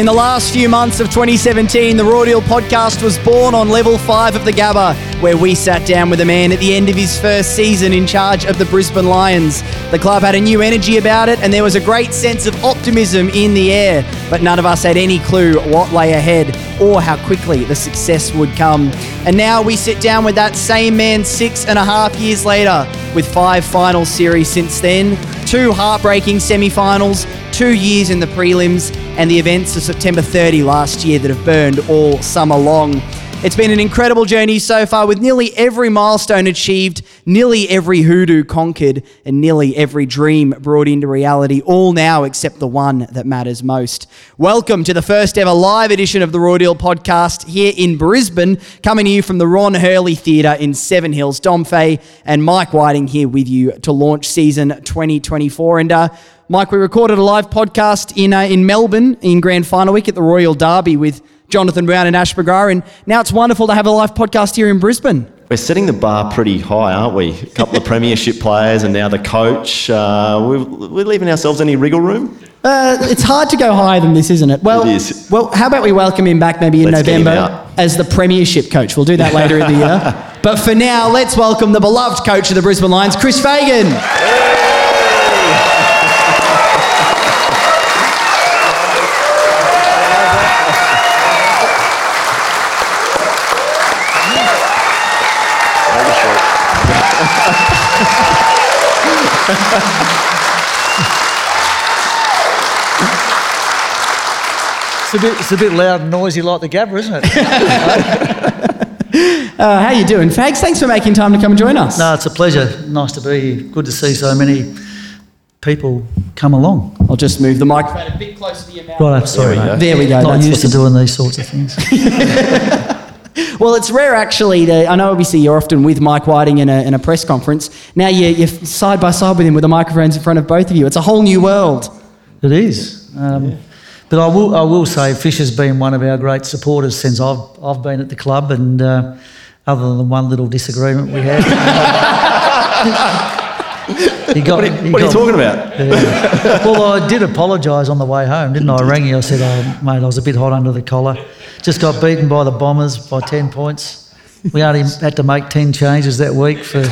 In the last few months of 2017, the Roar Deal podcast was born on level five of the Gabba, where we sat down with a man at the end of his first season in charge of the Brisbane Lions. The club had a new energy about it, and there was a great sense of optimism in the air, but none of us had any clue what lay ahead or how quickly the success would come. And now we sit down with that same man six and a half years later, with five final series since then, two heartbreaking semi finals, two years in the prelims, and the events of September 30 last year that have burned all summer long. It's been an incredible journey so far with nearly every milestone achieved, nearly every hoodoo conquered, and nearly every dream brought into reality, all now except the one that matters most. Welcome to the first ever live edition of the Roar Deal podcast here in Brisbane, coming to you from the Ron Hurley Theatre in Seven Hills. Dom Fay and Mike Whiting here with you to launch season 2024. And uh, Mike, we recorded a live podcast in uh, in Melbourne in Grand Final week at the Royal Derby with Jonathan Brown and Ash McGrath, and now it's wonderful to have a live podcast here in Brisbane. We're setting the bar pretty high, aren't we? A couple of premiership players and now the coach. Uh, we're, we're leaving ourselves any wriggle room? Uh, it's hard to go higher than this, isn't it? Well, It is. well, how about we welcome him back maybe in Let's November as the premiership coach? We'll do that later in the year. But for now, let's welcome the beloved coach of the Brisbane Lions, Chris Fagan. It's a bit, it's a bit loud and noisy like the Gabba, isn't it? Uh, how you doing, Fags? Thanks for making time to come and join us. no, it's a pleasure. Nice to be here. Good to see so many people come along. I'll just move the microphone a bit closer to your mouth. Right, sorry. There we go. There we go. Not that's used to doing these sorts of things. Well, it's rare actually. To, I know obviously you're often with Mike Whiting in a, in a press conference. Now you're, you're side by side with him with the microphones in front of both of you. It's a whole new world. It is. Um, But I will, I will say Fisher's been one of our great supporters since I've, I've been at the club, and uh, other than one little disagreement we had. he got, What are, you- what are you talking about? Yeah. well, I did apologise on the way home, didn't I? I rang you. I said, "Oh, mate, I was a bit hot under the collar. Just got beaten by the Bombers by ten points. We only had to make ten changes that week for."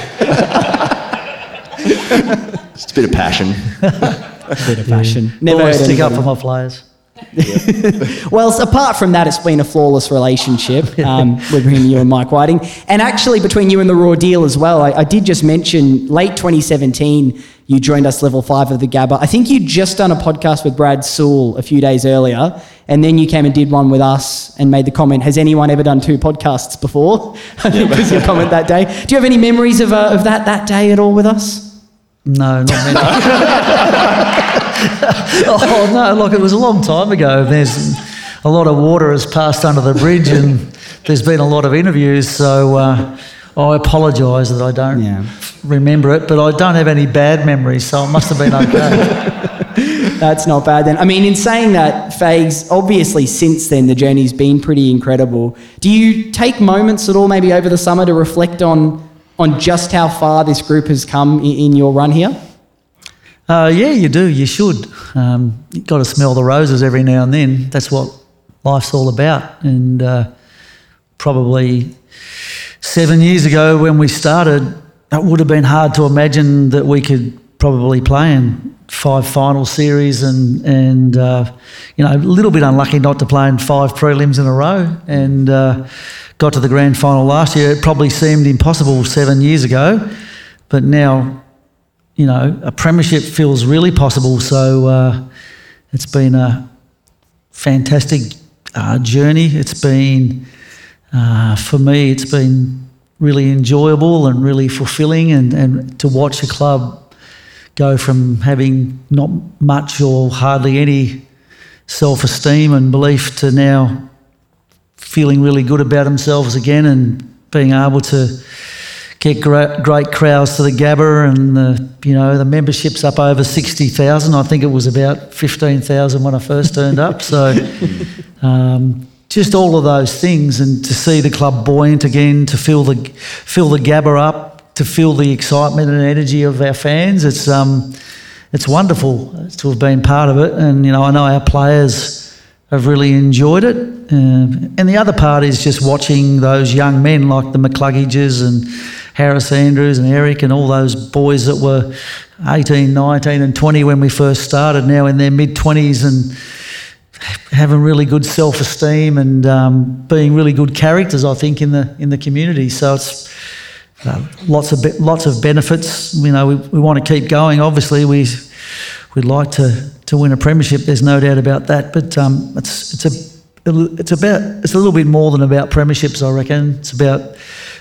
Just a bit of passion. A bit of fashion. Never always stick up for my players. Well, apart from that, it's been a flawless relationship um, between you and Mike Whiting, and actually between you and the Roar Deal as well. I, I did just mention late 2017, you joined us level five of the Gabba. I think you'd just done a podcast with Brad Sewell a few days earlier, and then you came and did one with us and made the comment, "Has anyone ever done two podcasts before?" I think was your comment that day. Do you have any memories of, uh, of that that day at all with us? No, not many. oh no! Look, it was a long time ago. There's a lot of water has passed under the bridge, and there's been a lot of interviews. So uh, I apologise that I don't Yeah. remember it, but I don't have any bad memories, so it must have been okay. That's not bad then. I mean, in saying that, Fags, obviously since then the journey's been pretty incredible. Do you take moments at all, maybe over the summer, to reflect on on just how far this group has come in, in your run here? Uh, yeah, you do. You should. Um, you got to smell the roses every now and then. That's what life's all about. And uh, probably seven years ago when we started, it would have been hard to imagine that we could probably play in five final series and and uh, you know a little bit unlucky not to play in five prelims in a row and uh, got to the grand final last year. It probably seemed impossible seven years ago, but now you know, a premiership feels really possible. So uh, it's been a fantastic uh, journey. It's been, uh, for me, it's been really enjoyable and really fulfilling. And, and to watch a club go from having not much or hardly any self esteem and belief to now feeling really good about themselves again and being able to get great, great crowds to the Gabba and the you know the memberships up over sixty thousand. I think it was about fifteen thousand when I first turned up. So um, just all of those things, and to see the club buoyant again, to feel the fill the Gabba up, to feel the excitement and energy of our fans. It's um, it's wonderful to have been part of it, and you know I know our players I've really enjoyed it. Um, and the other part is just watching those young men like the McCluggages and Harris Andrews and Eric and all those boys that were 18, 19, and 20 when we first started, now in their mid 20s and having really good self esteem and um, being really good characters, I think, in the, in the community. So it's uh, lots, of be- lots of benefits. You know, we, we want to keep going. Obviously, we, we'd like to, to win a premiership, there's no doubt about that. But um, it's, it's, a, it's, about, it's a little bit more than about premierships, I reckon. It's about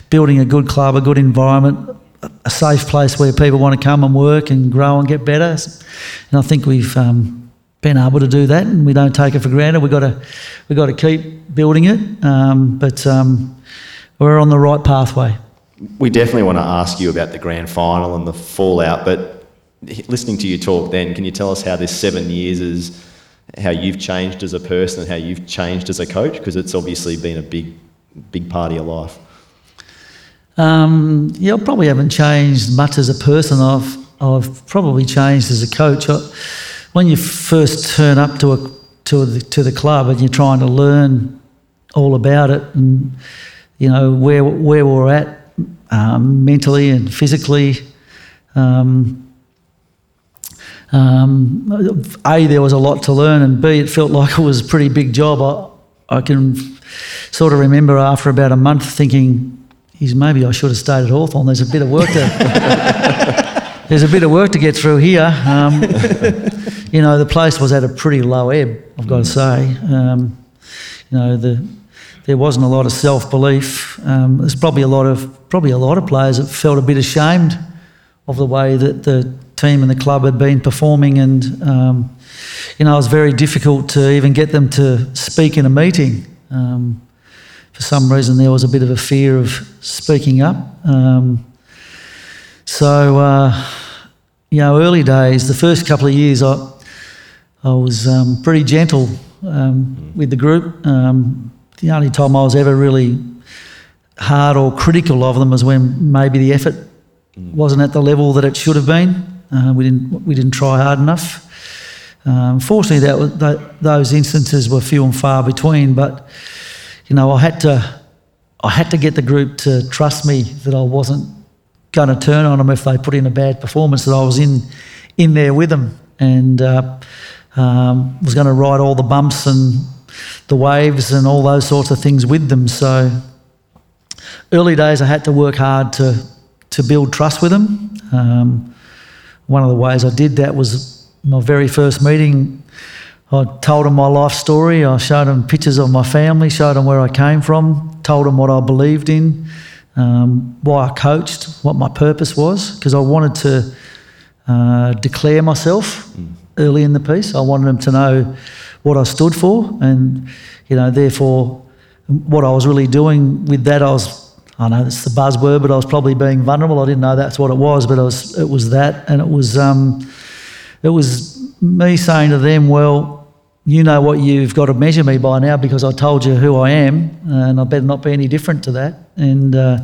building a good club, a good environment, a safe place where people want to come and work and grow and get better. And I think we've um, been able to do that, and we don't take it for granted. We've got to, we've got to keep building it, um, but um, we're on the right pathway. We definitely want to ask you about the grand final and the fallout, but listening to you talk then, can you tell us how this seven years is, how you've changed as a person and how you've changed as a coach? Because it's obviously been a big, big part of your life. Um, yeah, I probably haven't changed much as a person. I've I've probably changed as a coach. I, when you first turn up to a to the, to the club and you're trying to learn all about it and you know where where we're at um, mentally and physically. Um, um, a, there was a lot to learn, and B, it felt like it was a pretty big job. I, I can sort of remember after about a month thinking, He's maybe I should have stayed at Hawthorn. There's a bit of work to there's a bit of work to get through here. Um, you know, the place was at a pretty low ebb. I've got to say. Um, you know, the there wasn't a lot of self belief. Um, there's probably a lot of probably a lot of players that felt a bit ashamed of the way that the team and the club had been performing, and um, you know, it was very difficult to even get them to speak in a meeting. Um, for some reason, there was a bit of a fear of speaking up. Um, so, uh, you know, early days, the first couple of years, I, I was um, pretty gentle um, with the group. Um, the only time I was ever really hard or critical of them was when maybe the effort wasn't at the level that it should have been. Uh, we didn't we didn't try hard enough. Um, fortunately, that, that, those instances were few and far between, but you know, I had to, I had to get the group to trust me that I wasn't going to turn on them if they put in a bad performance. That I was in, in there with them and uh, um, was going to ride all the bumps and the waves and all those sorts of things with them. So early days, I had to work hard to to build trust with them. Um, one of the ways I did that was my very first meeting I told them my life story. I showed them pictures of my family, showed them where I came from, told them what I believed in, um, why I coached, what my purpose was, because I wanted to uh, declare myself mm. early in the piece. I wanted them to know what I stood for, and you know, therefore, what I was really doing with that, I was. I know it's the buzzword, but I was probably being vulnerable. I didn't know that's what it was, but it was it was that, and it was um, it was me saying to them, well, you know what you've got to measure me by now because I told you who I am, and I better not be any different to that. And uh,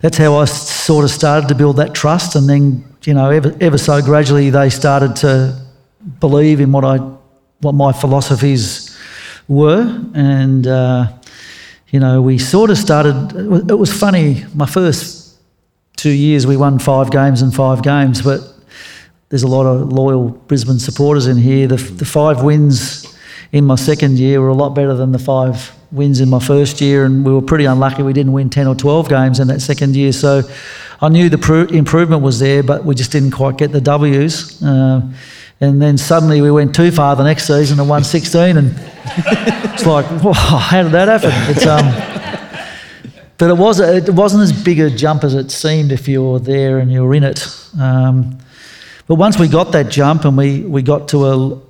that's how I sort of started to build that trust. And then, you know, ever, ever so gradually, they started to believe in what I, what my philosophies were. And uh, you know, we sort of started. It was funny. My first two years, we won five games and five games, but there's a lot of loyal Brisbane supporters in here. The, the five wins in my second year were a lot better than the five wins in my first year, and we were pretty unlucky we didn't win 10 or 12 games in that second year. So I knew the pro- improvement was there, but we just didn't quite get the W's. Uh, and then suddenly we went too far the next season and won 16, and it's like, wow, how did that happen? Um, but it was it wasn't as big a jump as it seemed if you were there and you were in it. Um, but once we got that jump and we, we got to a,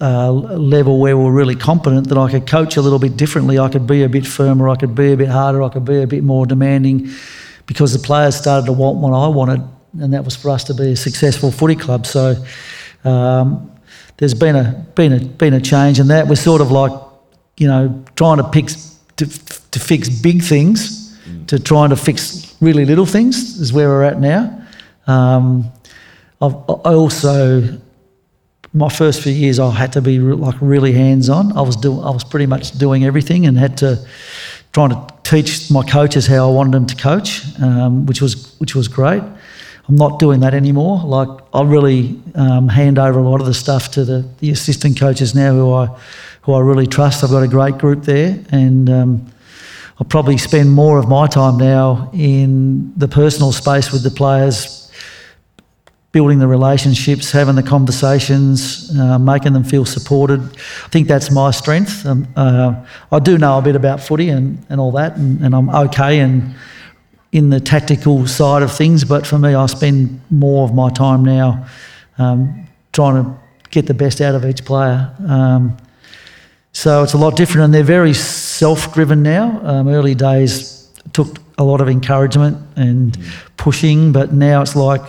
a level where we're really competent, that I could coach a little bit differently. I could be a bit firmer, I could be a bit harder, I could be a bit more demanding because the players started to want what I wanted, and that was for us to be a successful footy club. So um, there's been a, been, a, been a change in that. We're sort of like, you know, trying to, pick, to, to fix big things to trying to fix really little things is where we're at now. Um, I've, I also my first few years, I had to be re- like really hands on. I was doing, I was pretty much doing everything, and had to trying to teach my coaches how I wanted them to coach, um, which was which was great. I'm not doing that anymore. Like I really um, hand over a lot of the stuff to the, the assistant coaches now, who I who I really trust. I've got a great group there, and um, I'll probably spend more of my time now in the personal space with the players, building the relationships, having the conversations, uh, making them feel supported. I think that's my strength. Um, uh, I do know a bit about footy and, and all that, and, and I'm okay and in the tactical side of things, but for me, I spend more of my time now um, trying to get the best out of each player. Um, so it's a lot different, and they're very self-driven now. Um, early days took a lot of encouragement and pushing, but now it's like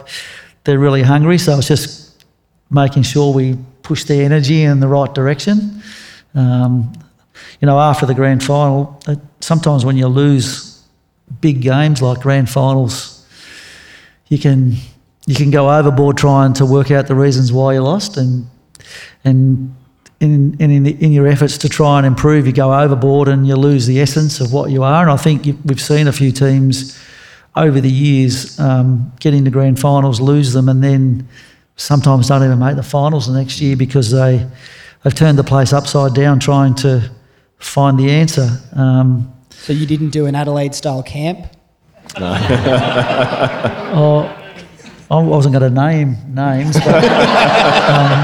they're really hungry. So it's just making sure we push their energy in the right direction. Um, you know, after the grand final, uh, sometimes when you lose big games like grand finals, you can you can go overboard trying to work out the reasons why you lost, and and in, in, in your efforts to try and improve, you go overboard and you lose the essence of what you are. And I think you, we've seen a few teams over the years um, get into grand finals, lose them, and then sometimes don't even make the finals the next year because they they've turned the place upside down trying to find the answer. Um, So you didn't do an Adelaide style camp? oh, I wasn't going to name names, but um,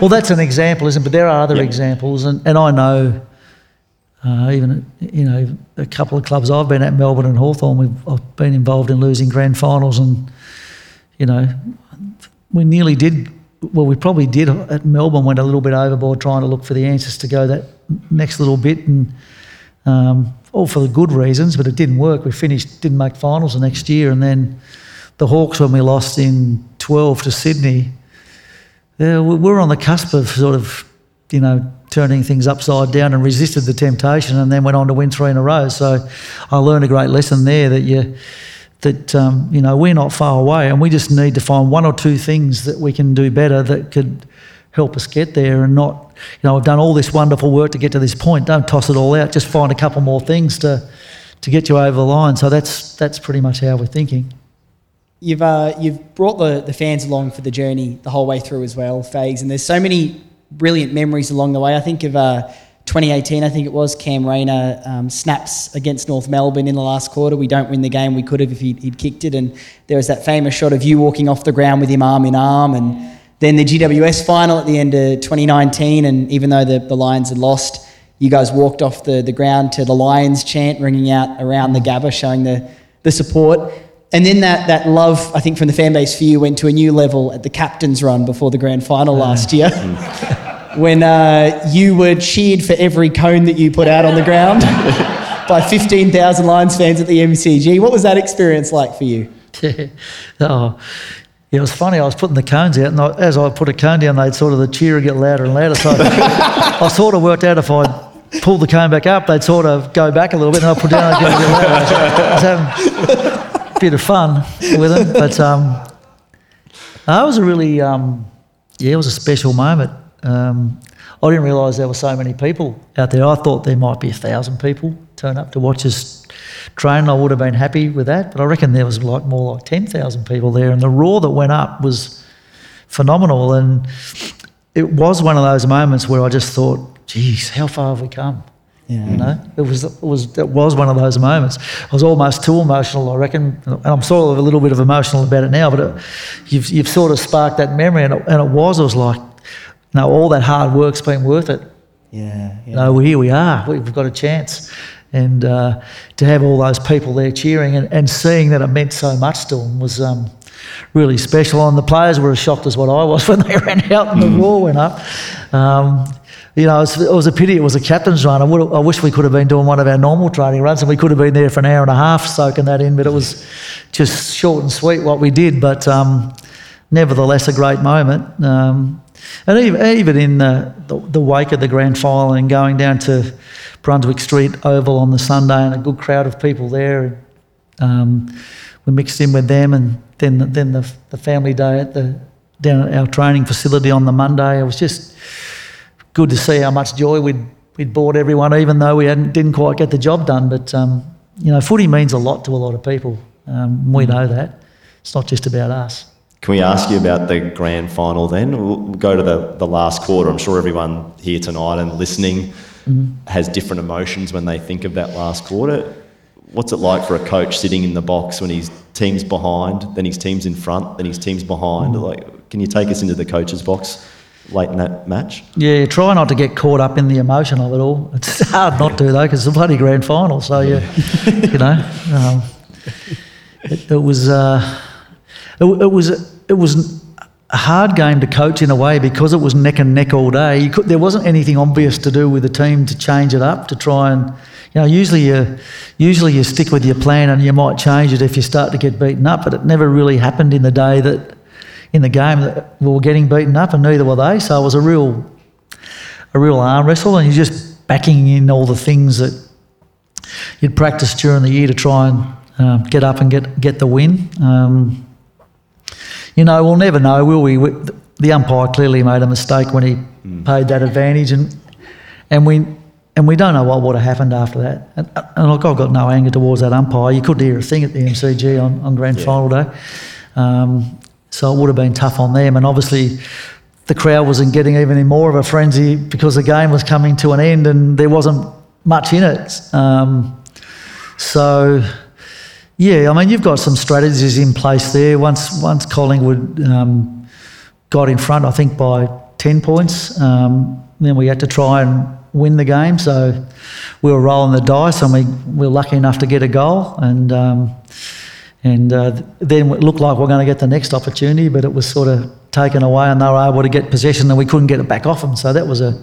well, that's an example, isn't it? But there are other examples, and, and I know. Uh, even you know a couple of clubs I've been at Melbourne and Hawthorn, we've I've been involved in losing grand finals, and you know we nearly did. Well, we probably did at Melbourne. Went a little bit overboard trying to look for the answers to go that next little bit, and um, all for the good reasons, but it didn't work. We finished, didn't make finals the next year, and then the Hawks when we lost in 12 to Sydney. Yeah, we were on the cusp of sort of, you know, turning things upside down and resisted the temptation, and then went on to win three in a row. So I learned a great lesson there that you that um, you know we're not far away, and we just need to find one or two things that we can do better that could help us get there, and not you know we've done all this wonderful work to get to this point. Don't toss it all out. Just find a couple more things to to get you over the line. So that's that's pretty much how we're thinking. You've uh, you've brought the, the fans along for the journey the whole way through as well, Fags, and there's so many brilliant memories along the way. I think of uh, 2018, I think it was Cam Rayner um, snaps against North Melbourne in the last quarter. We don't win the game. We could have if he'd, he'd kicked it. And there was that famous shot of you walking off the ground with him arm in arm. And then the GWS final at the end of 2019. And even though the, the Lions had lost, you guys walked off the, the ground to the Lions chant ringing out around the Gabba, showing the, the support. And then that, that love, I think, from the fan base for you went to a new level at the captain's run before the grand final last year. when uh, you were cheered for every cone that you put out on the ground by 15,000 Lions fans at the MCG. What was that experience like for you? Yeah. Oh, yeah, it was funny. I was putting the cones out, and I, as I put a cone down, they'd sort of the cheer would get louder and louder. So I sort of worked out if I pull the cone back up, they'd sort of go back a little bit, and I put down, I'd a bit. I was having a bit of fun with them, but um, it was a really, um, yeah, it was a special moment. Um, I didn't realise there were so many people out there. I thought there might be a thousand people turn up to watch us train. I would have been happy with that, but I reckon there was like more like ten thousand people there, and the roar that went up was phenomenal. And it was one of those moments where I just thought, "Geez, how far have we come?" Yeah. You know, it was it was it was one of those moments. I was almost too emotional, I reckon, and I'm sort of a little bit of emotional about it now. But it, you've you've sort of sparked that memory, and it, and it was. I was like, you know, all that hard work's been worth it. Yeah. yeah. You know, here we are. We've got a chance, and uh, to have all those people there cheering and, and seeing that it meant so much to them was. Um, Really special, and the players were as shocked as what I was when they ran out and the roar went up. Um, you know, it was, it was, a pity it was a captain's run. I, would, I wish we could have been doing one of our normal training runs and we could have been there for an hour and a half soaking that in, but it was just short and sweet what we did. But um, nevertheless, a great moment. Um, and even, even in the, the, the, wake of the grand final and going down to Brunswick Street Oval on the Sunday and a good crowd of people there, um, we mixed in with them and then, then the, the family day at the down at our training facility on the Monday. It was just good to see how much joy we'd we'd brought everyone, even though we hadn't didn't quite get the job done. But um, you know, footy means a lot to a lot of people. Um, we know that. It's not just about us. Can we ask you about the grand final then? We'll go to the, the last quarter. I'm sure everyone here tonight and listening mm-hmm. has different emotions when they think of that last quarter. What's it like for a coach sitting in the box when his team's behind, then his team's in front, then his team's behind? Mm-hmm. Like, can you take us into the coach's box late in that match? Yeah, try not to get caught up in the emotion of it all. It's hard not to though, because it's a bloody grand final. So you, you know, um, it, it, was. Uh, it, it, was it was a hard game to coach in a way because it was neck and neck all day. Could, there wasn't anything obvious to do with the team to change it up to try and you know usually you usually you stick with your plan and you might change it if you start to get beaten up. But it never really happened in the day that in the game that we were getting beaten up, and neither were they. So it was a real a real arm wrestle, and you're just backing in all the things that you'd practiced during the year to try and uh, get up and get get the win. Um, you know, we'll never know, will we? The umpire clearly made a mistake when he mm. paid that advantage, and and we and we don't know what would have happened after that. And, and look, I've got no anger towards that umpire. You couldn't hear a thing at the MCG on, on grand yeah. final day, um, so it would have been tough on them. And obviously, the crowd wasn't getting even more of a frenzy because the game was coming to an end and there wasn't much in it. Um, so yeah, I mean, you've got some strategies in place there. Once once Collingwood um, got in front, I think by ten points, um, then we had to try and win the game. So we were rolling the dice, and we, we were lucky enough to get a goal. And um, and uh, then it looked like we are going to get the next opportunity, but it was sort of taken away, and they were able to get possession, and we couldn't get it back off them. So that was a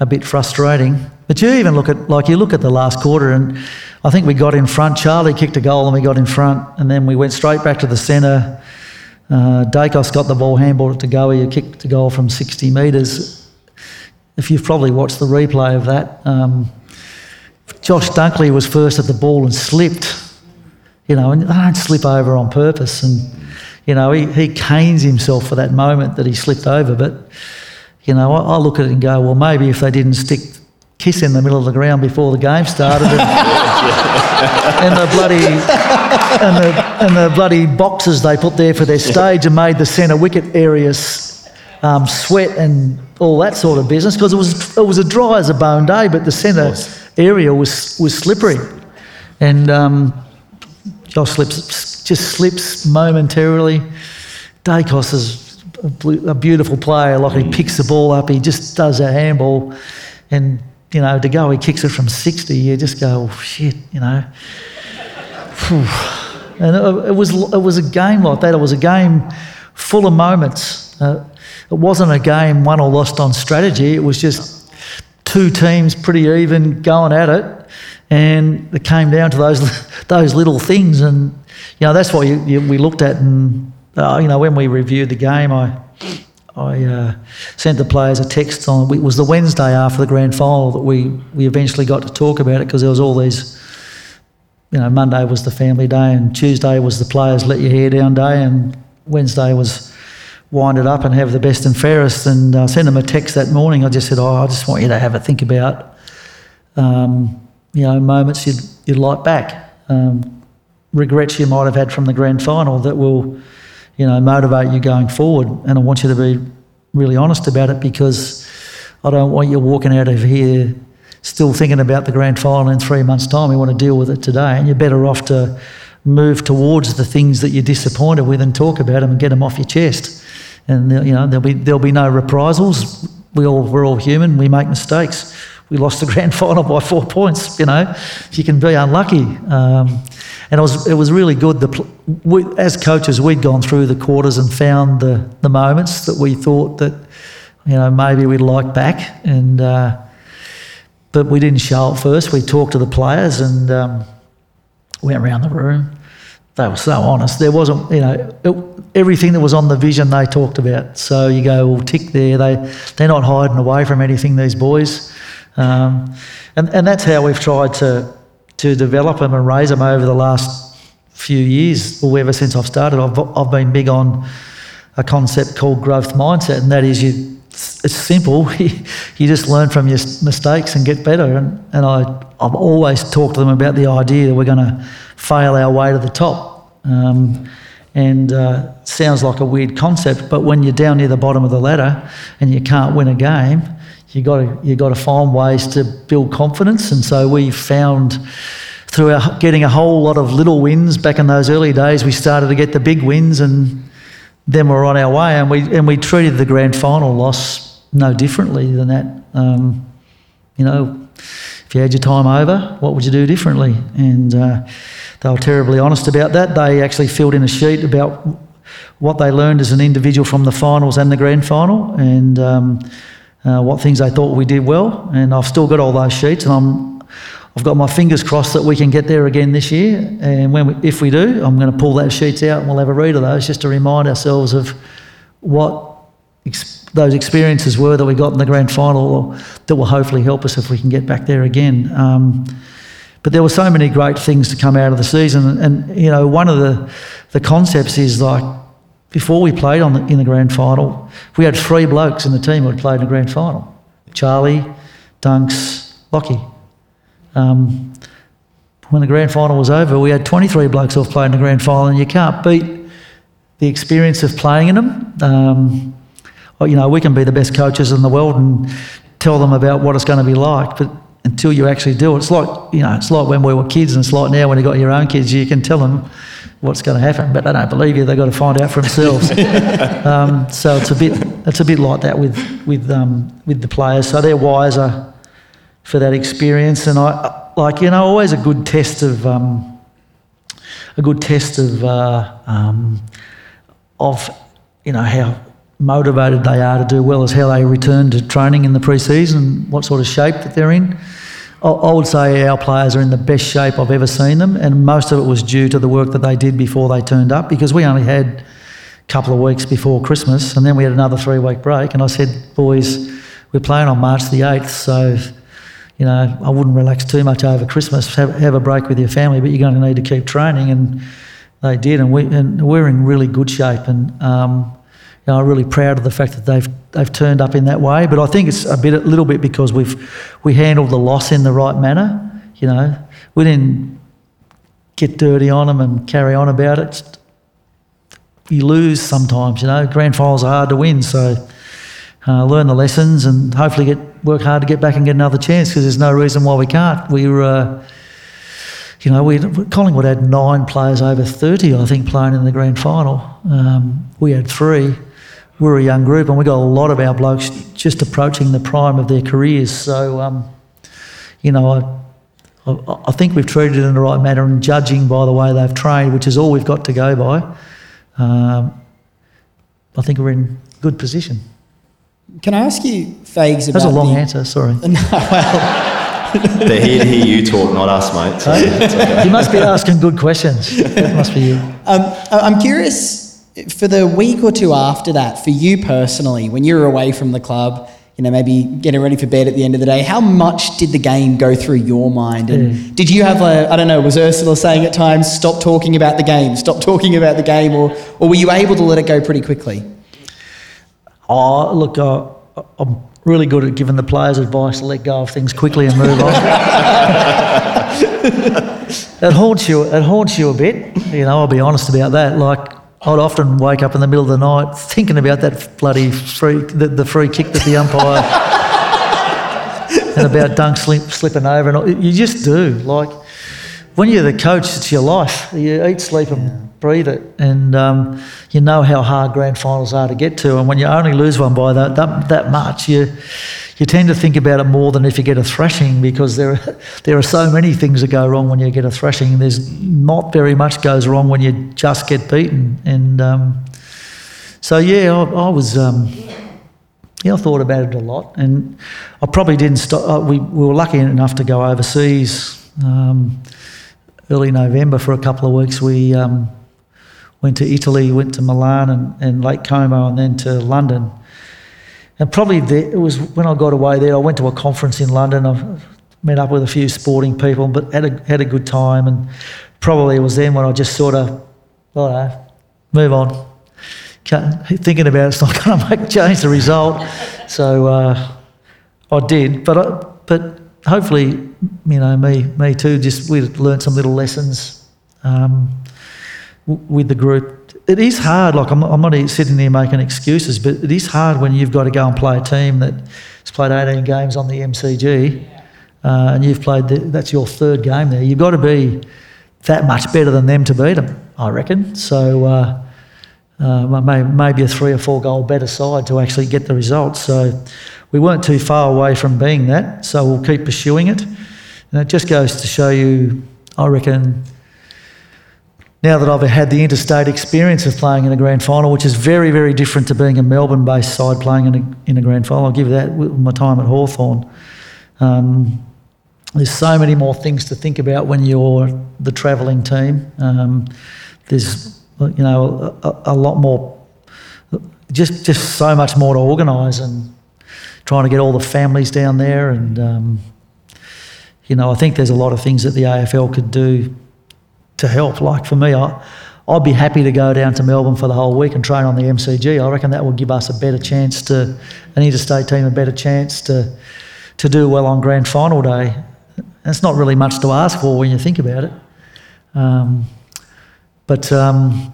a bit frustrating. But you even look at like you look at the last quarter, and I think we got in front. Charlie kicked a goal, and we got in front, and then we went straight back to the centre. Uh, Daicos got the ball, handballed it to Goey, who kicked the goal from 60 metres. If you've probably watched the replay of that, um, Josh Dunkley was first at the ball and slipped. You know, and they don't slip over on purpose. And, you know, he, he canes himself for that moment that he slipped over. But you know, I, I look at it and go, well, maybe if they didn't stick KISS in the middle of the ground before the game started, and, and the bloody and the, and the bloody boxes they put there for their stage and made the centre wicket areas um, sweat and all that sort of business because it was it was a dry as a bone day, but the centre area was was slippery, and um, Josh slips just slips momentarily. Daicos is a beautiful player. Like he picks the ball up, he just does a handball, and you know to go, he kicks it from sixty. You just go, oh, shit, you know. and it, it, was it was a game like that. It was a game full of moments. Uh, it wasn't a game won or lost on strategy. It was just two teams pretty even going at it, and it came down to those those little things. And you know that's what you, you, we looked at and uh, you know, when we reviewed the game, I I uh, sent the players a text on. It was the Wednesday after the grand final that we we eventually got to talk about it because there was all these. You know, Monday was the family day, and Tuesday was the players let your hair down day, and Wednesday was wind it up and have the best and fairest. And I uh, sent them a text that morning. I just said, "Oh, I just want you to have a think about, um, you know, moments you'd you'd like back, um, regrets you might have had from the grand final that will." you know, motivate you going forward. And I want you to be really honest about it because I don't want you walking out of here still thinking about the grand final in three months' time. You want to deal with it today, and you're better off to move towards the things that you're disappointed with and talk about them and get them off your chest. And you know there'll be there'll be no reprisals. We all we're all human. We make mistakes. We lost the grand final by four points. You know, you can be unlucky. Um, and it was it was really good. The, we, as coaches, we'd gone through the quarters and found the the moments that we thought that you know maybe we'd like back, and uh, but we didn't show it first. We talked to the players and um, went around the room. They were so honest. There wasn't you know. It, everything that was on the vision they talked about. So you go, well, tick there. They they're not hiding away from anything. These boys, um, and and that's how we've tried to to develop them and raise them over the last few years, or ever since I've started. I've, I've been big on a concept called growth mindset, and that is you. It's simple. you just learn from your mistakes and get better. And, and I, I've always talked to them about the idea that we're going to fail our way to the top. Um, and uh, sounds like a weird concept, but when you're down near the bottom of the ladder and you can't win a game, you got to you got to find ways to build confidence. And so we found through our, getting a whole lot of little wins back in those early days, we started to get the big wins, and then we're on our way. And we and we treated the grand final loss no differently than that. Um, you know, if you had your time over, what would you do differently? And uh, they were terribly honest about that. They actually filled in a sheet about what they learned as an individual from the finals and the grand final, and um, uh, what things they thought we did well. And I've still got all those sheets, and I'm I've got my fingers crossed that we can get there again this year. And when we, if we do, I'm going to pull those sheets out and we'll have a read of those just to remind ourselves of what ex- those experiences were that we got in the grand final or that will hopefully help us if we can get back there again. Um, but there were so many great things to come out of the season, and, and you know one of the the concepts is like before we played the, in the grand final, we had three blokes in the team who had played in the grand final: Charlie, Dunks, Lachie. Um, when the grand final was over, we had 23 blokes who have played in the grand final, and you can't beat the experience of playing in them. Um, you know, we can be the best coaches in the world and tell them about what it's going to be like, but until you actually do it, it's like you know, it's like when we were kids, and it's like now when you've got your own kids, you can tell them what's going to happen, but they don't believe you. They've got to find out for themselves. um, so it's a bit, it's a bit like that with with um, with the players. So they're wiser for that experience. And I, like, you know, always a good test of, um, a good test of, uh, um, of, you know, how motivated they are to do well is how they return to training in the pre-season, what sort of shape that they're in. I would say our players are in the best shape I've ever seen them, and most of it was due to the work that they did before they turned up because we only had a couple of weeks before Christmas and then we had another three week break. And I said, boys, we're playing on March the 8th, so you know, I wouldn't relax too much over Christmas. Have, have a break with your family, but you're going to need to keep training. And they did, and we and we're in really good shape. And um, I'm really proud of the fact that they've they've turned up in that way. But I think it's a bit, a little bit because we've we handled the loss in the right manner. You know, we didn't get dirty on them and carry on about it. You lose sometimes. You know, grand finals are hard to win, so uh, learn the lessons and hopefully get work hard to get back and get another chance because there's no reason why we can't. We were, uh, you know, we Collingwood had nine players over 30, I think, playing in the grand final. Um, we had three. We were a young group and we've got a lot of our blokes just approaching the prime of their careers. So, um, you know, I, I, I think we've treated it in the right manner and judging by the way they've trained, which is all we've got to go by. Um, I think we're in good position. Can I ask you, Fags, about That's a long the... answer, sorry. No, well, They're here to hear you talk, not us, mate. So okay. You must be asking good questions. That must be you. um, I'm curious for the week or two after that, for you personally, when you were away from the club, you know, maybe getting ready for bed at the end of the day, how much did the game go through your mind? And Yeah. did you have a, I don't know, was Ursula saying at times, stop talking about the game, stop talking about the game, or, or were you able to let it go pretty quickly? Oh, look, uh, I'm really good at giving the players advice to let go of things quickly and move on. it haunts you. It haunts you a bit. You know, I'll be honest about that. Like, I'd often wake up in the middle of the night thinking about that bloody free, the, the free kick that the umpire, and about Dunk slip, slipping over, and all- you just do. Like, when you're the coach, it's your life. You eat, sleep, and breathe it, and um, you know how hard grand finals are to get to. And when you only lose one by that that, that much, you you tend to think about it more than if you get a thrashing because there are, there are so many things that go wrong when you get a thrashing. There's not very much goes wrong when you just get beaten. And um, so yeah, I, I was. Um, yeah, I thought about it a lot, and I probably didn't stop. Uh, we, we were lucky enough to go overseas um, early November for a couple of weeks. We um, went to Italy, went to Milan and, and Lake Como, and then to London. And probably it was when I got away there. I went to a conference in London. I met up with a few sporting people, but had a had a good time. And probably it was then when I just sort of, all right, move on, thinking about it's not going to make change the result. So uh, I did, but I, but hopefully, you know, me me too. Just we learned some little lessons um, w- with the group. It is hard. Like I'm, I'm not sitting there making excuses, but it is hard when you've got to go and play a team that has played 18 games on the MCG, uh, and you've played. The, that's your third game there. You've got to be that much better than them to beat them. I reckon. So. Uh, uh, may- maybe a three or four goal better side to actually get the results. So we weren't too far away from being that. So we'll keep pursuing it. And it just goes to show you, I reckon, now that I've had the interstate experience of playing in a grand final, which is very, very different to being a Melbourne based side playing in a, in a grand final, I'll give that with my time at Hawthorn. Um, there's so many more things to think about when you're the travelling team. Um, there's, you know, a, a lot more, just just so much more to organise and trying to get all the families down there. And, um, you know, I think there's a lot of things that the AFL could do to help. Like for me, I, I'd be happy to go down to Melbourne for the whole week and train on the MCG. I reckon that would give us a better chance to, an interstate team, a better chance to, to do well on grand final day. It's not really much to ask for when you think about it. Um, but um,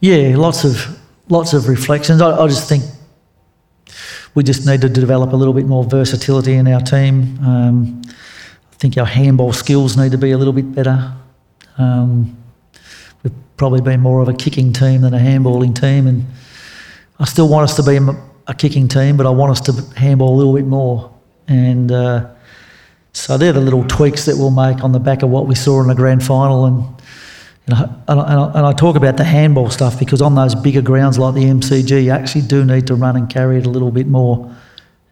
yeah, lots of lots of reflections. I, I just think we just need to develop a little bit more versatility in our team. Um, I think our handball skills need to be a little bit better. Um, we've probably been more of a kicking team than a handballing team, and I still want us to be a, kicking team, but I want us to handball a little bit more. And uh, so they're the little tweaks that we'll make on the back of what we saw in the grand final. And, and, I, and, I, and I talk about the handball stuff because on those bigger grounds like the MCG, you actually do need to run and carry it a little bit more.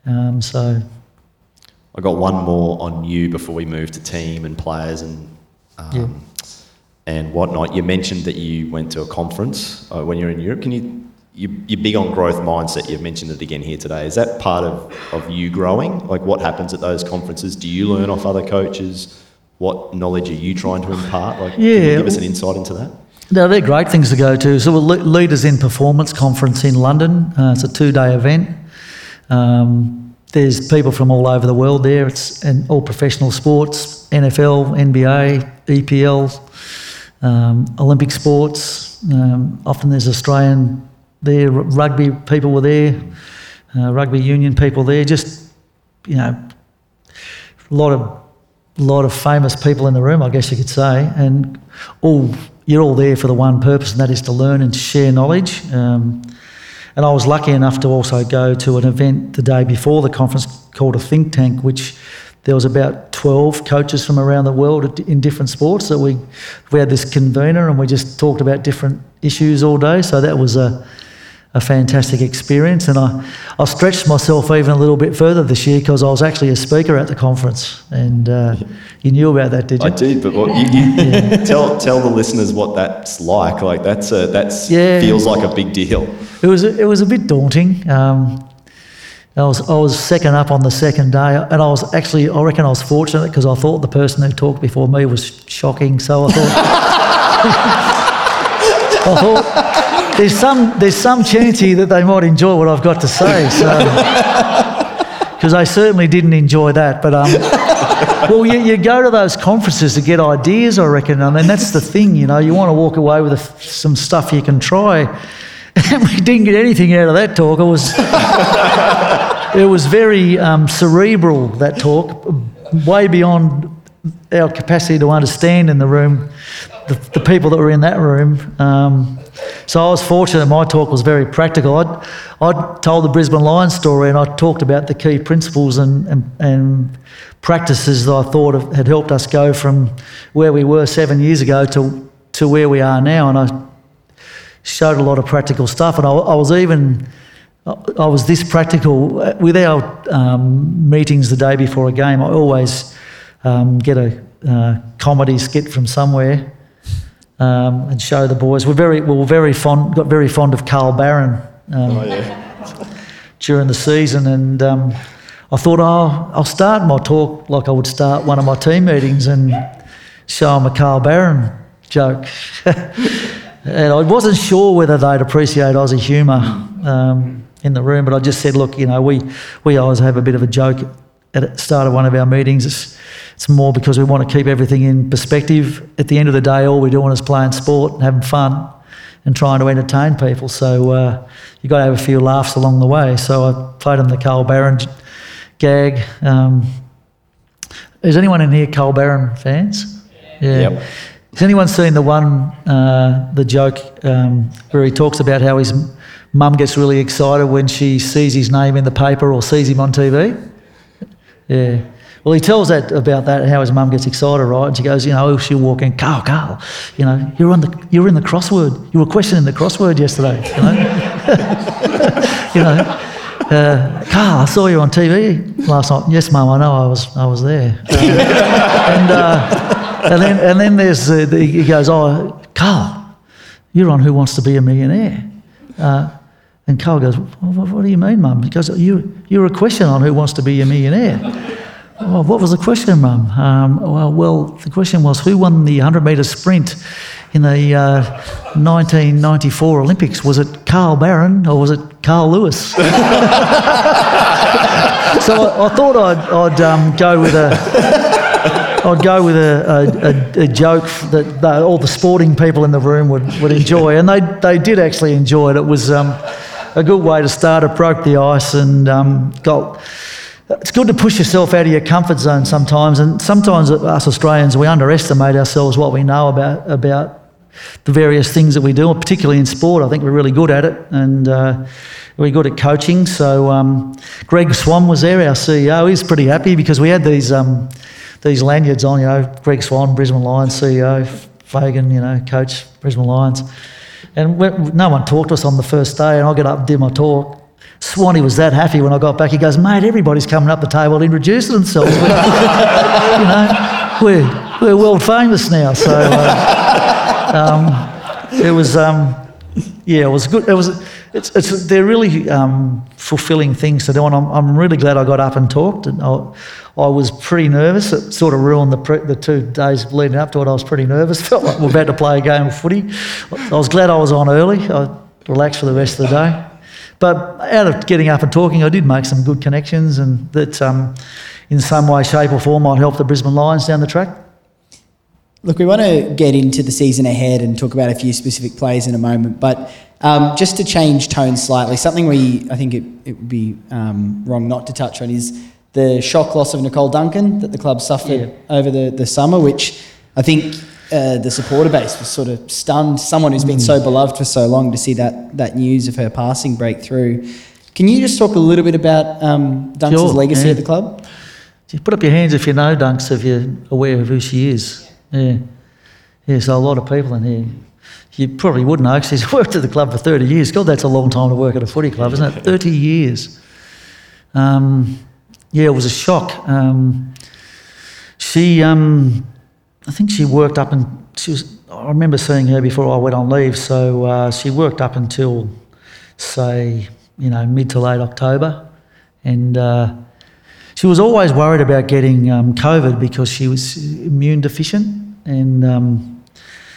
Um, so I got one more on you before we move to team and players and um, and whatnot. You mentioned that you went to a conference uh, when you're in Europe. Can you, you you're big on growth mindset. You've mentioned it again here today. Is that part of, of you growing? Like what happens at those conferences? Do you learn off other coaches? What knowledge are you trying to impart? Like, can you give us an insight into that? No, they're great things to go to. So, we're Leaders in Performance Conference in London. Uh, it's a two-day event. Um, there's people from all over the world there. It's and all professional sports, NFL, NBA, EPL, um, Olympic sports. Um, often there's Australian there, rugby people were there, uh, rugby union people there. Just you know, a lot of lot of famous people in the room, I guess you could say, and all you're all there for the one purpose, and that is to learn and to share knowledge. Um, and I was lucky enough to also go to an event the day before the conference called a think tank, which there was about 12 coaches from around the world in different sports that we we had this convener and we just talked about different issues all day. So that was a a fantastic experience, and I, I stretched myself even a little bit further this year because I was actually a speaker at the conference, and uh, you knew about that, did you? I did, but what, you, you tell tell the listeners what that's like. Like that's a, that's Yeah. feels like a big deal. It was it was a bit daunting. Um, I was I was second up on the second day, and I was actually I reckon I was fortunate because I thought the person who talked before me was shocking. So I thought I thought there's some there's some chance here that they might enjoy what I've got to say. So because they certainly didn't enjoy that, but um. Well, you, you go to those conferences to get ideas, I reckon. I mean, that's the thing, you know. You want to walk away with a, some stuff you can try. And we didn't get anything out of that talk. It was, it was very um, cerebral, that talk, way beyond our capacity to understand in the room, the, the people that were in that room. Um, so I was fortunate my talk was very practical. I'd, I'd told the Brisbane Lions story and I talked about the key principles and, and, and practices that I thought have, had helped us go from where we were seven years ago to, to where we are now. And I showed a lot of practical stuff. And I, I was even, I was this practical with our um, meetings the day before a game. I always um, get a uh, comedy skit from somewhere um, and show the boys. We're very, we were very fond, got very fond of Carl Barron um, Oh yeah. during the season, and um, I thought, oh, I'll start my talk like I would start one of my team meetings and show them a Carl Barron joke. and I wasn't sure whether they'd appreciate Aussie humour um, in the room, but I just said, look, you know, we, we always have a bit of a joke at the start of one of our meetings. It's, it's more because we want to keep everything in perspective. At the end of the day, all we're doing is playing sport and having fun and trying to entertain people. So uh, you've got to have a few laughs along the way. So I played them the Carl Barron gag. Um, is anyone in here Carl Barron fans? Yeah. Yep. Has anyone seen the one, uh, the joke um, where he talks about how his mum gets really excited when she sees his name in the paper or sees him on TV? Yeah. Well, he tells that about that how his mum gets excited, right? And she goes, you know, she'll walk in, Carl, Carl, you know, you're on the, you're in the crossword. You were questioning the crossword yesterday, you know. you know, uh, Carl, I saw you on TV last night. Yes, mum, I know, I was, I was there. Uh, and, uh, and then, and then there's the, he goes, oh, Carl, you're on Who Wants to Be a Millionaire. Uh, and Carl goes, what, what do you mean, mum? He goes, you, you're a question on Who Wants to Be a Millionaire. What was the question, Mum? Um, well, well, the question was who won the 100 metre sprint in the uh, 1994 Olympics? Was it Carl Barron or was it Carl Lewis? so I, I, thought I'd, I'd um, go with a. I'd go with a, a, a joke that, that, all the sporting people in the room would, would enjoy, and they, they did actually enjoy it. It was um, a good way to start. It broke the ice and um, got it's good to push yourself out of your comfort zone sometimes, and sometimes us Australians we underestimate ourselves what we know about about the various things that we do, particularly in sport. I think we're really good at it, and uh, we're good at coaching. So um, Greg Swann was there, our CEO. He's pretty happy because we had these um, these lanyards on. You know, Greg Swann, Brisbane Lions CEO, Fagan, you know, coach Brisbane Lions. And no one talked to us on the first day, and I get up and do my talk. Swanee was that happy when I got back. He goes, mate, everybody's coming up the table introducing themselves. you know, we're, we're world famous now. So uh, um, it was, um, yeah, it was good. It was, it's, it's, they're really um, fulfilling things to do, and I'm, I'm really glad I got up and talked. And I, I was pretty nervous. It sort of ruined the, pre- the two days leading up to it. I was pretty nervous. Felt like we are about to play a game of footy. I was glad I was on early. I relaxed for the rest of the day. But out of getting up and talking, I did make some good connections, and that um, in some way, shape, or form might help the Brisbane Lions down the track. Look, we want to get into the season ahead and talk about a few specific plays in a moment, but um, just to change tone slightly, something we I think it, it would be um, wrong not to touch on is the shock loss of Nicole Duncan that the club suffered yeah. over the, the summer, which I think uh, the supporter base was sort of stunned. Someone who's been so mm. beloved for so long to see that that news of her passing break through. Can you just talk a little bit about um, Dunks' sure, legacy yeah. at the club? Just put up your hands if you know Dunks, if you're aware of who she is. Yeah, yeah. So a lot of people in here. You probably wouldn't know because she's worked at the club for 30 years. God, that's a long time to work at a footy club, isn't it? 30 years. Um, yeah, it was a shock. Um, she um, I think she worked up and she was. I remember seeing her before I went on leave, so uh, she worked up until, say, you know, mid to late October, and uh, she was always worried about getting um, COVID because she was immune deficient, and um,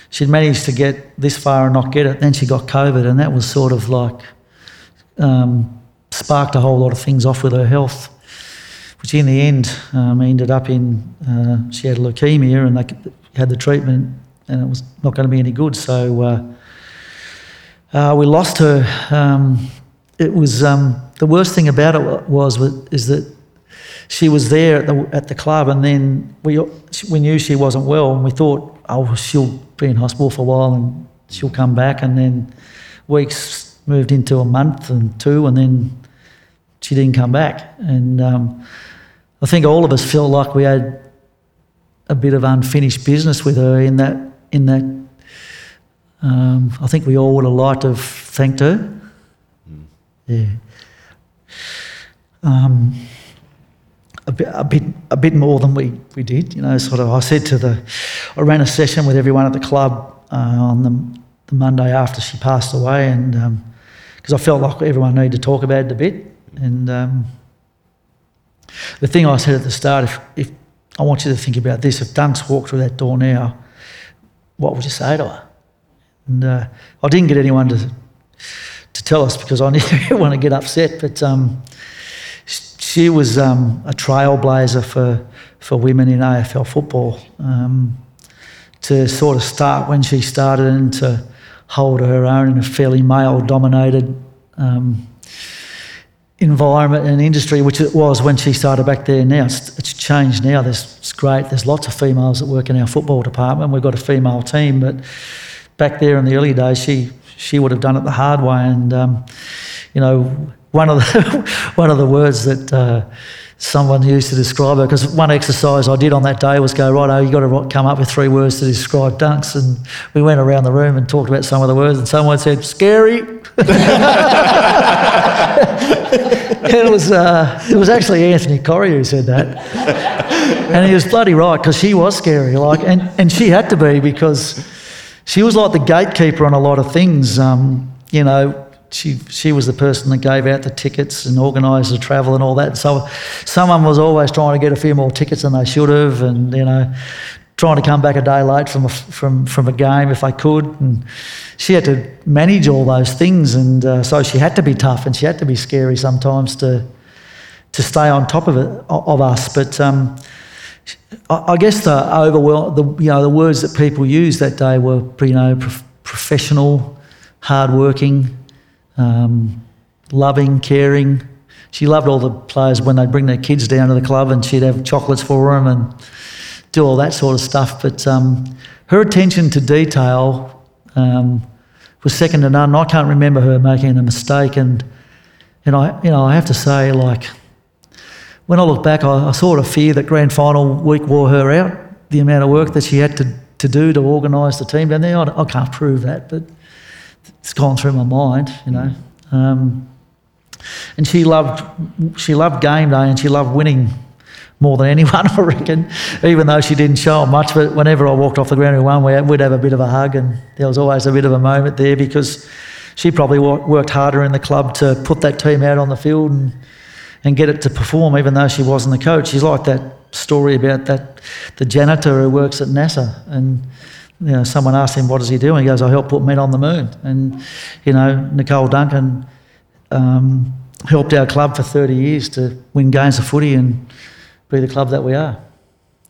she'd managed to get this far and not get it. Then she got COVID, and that was sort of like um, sparked a whole lot of things off with her health which in the end um, ended up in uh, she had leukemia and they had the treatment and it was not going to be any good. So uh, uh, we lost her. Um, it was um, the worst thing about it was is that she was there at the, at the club and then we we knew she wasn't well and we thought oh she'll be in hospital for a while and she'll come back and then weeks moved into a month and two and then she didn't come back and um, I think all of us felt like we had a bit of unfinished business with her in that in that um, I think we all would have liked to have thanked her. Mm. Yeah. Um, a bit, a bit, a bit more than we, we did. You know, sort of. I said to the, I ran a session with everyone at the club uh, on the, the, Monday after she passed away, and because um, I felt like everyone needed to talk about it a bit, and um, the thing I said at the start, if, if I want you to think about this, if Dunks walked through that door now, what would you say to her? And uh, I didn't get anyone to to tell us because I didn't want to get upset. But um, she was um, a trailblazer for for women in AFL football. Um, to sort of start when she started and to hold her own in a fairly male-dominated um, environment and industry, which it was when she started back there. Now it's, it's changed. Now there's it's great. There's lots of females that work in our football department. We've got a female team, but back there in the early days, she she would have done it the hard way. And um, you know, one of the one of the words that uh, someone used to describe her, because one exercise I did on that day was go right. Oh, you've got to come up with three words to describe dunks, and we went around the room and talked about some of the words, and someone said scary. it was uh, it was actually Anthony Corrie who said that, and he was bloody right because she was scary, like, and and she had to be because she was like the gatekeeper on a lot of things. Um, you know, she she was the person that gave out the tickets and organised the travel and all that. So someone was always trying to get a few more tickets than they should have, and you know, trying to come back a day late from a, from from a game if they could. And she had to manage all those things, and uh, so she had to be tough and she had to be scary sometimes to to stay on top of it of us. But um, I, I, guess the overwhelm the you know the words that people used that day were you know prof- professional, hardworking, um, loving, caring. She loved all the players when they'd bring their kids down to the club, and she'd have chocolates for them and do all that sort of stuff. But um, her attention to detail um, was second to none. I can't remember her making a mistake, and and I you know I have to say like when I look back, I, I sort of fear that grand final week wore her out. The amount of work that she had to, to do to organise the team down there, I, I, can't prove that, but it's gone through my mind, you know. Um, and she loved she loved game day and she loved winning more than anyone, I reckon, even though she didn't show much. But whenever I walked off the ground and won, we'd have a bit of a hug, and there was always a bit of a moment there because she probably worked harder in the club to put that team out on the field and, and get it to perform, even though she wasn't the coach. She's like that story about that the janitor who works at NASA and. You know, someone asked him, "What does he do?" And he goes, "I help put men on the moon." And you know, Nicole Duncan um, helped our club for 30 years to win games of footy and be the club that we are.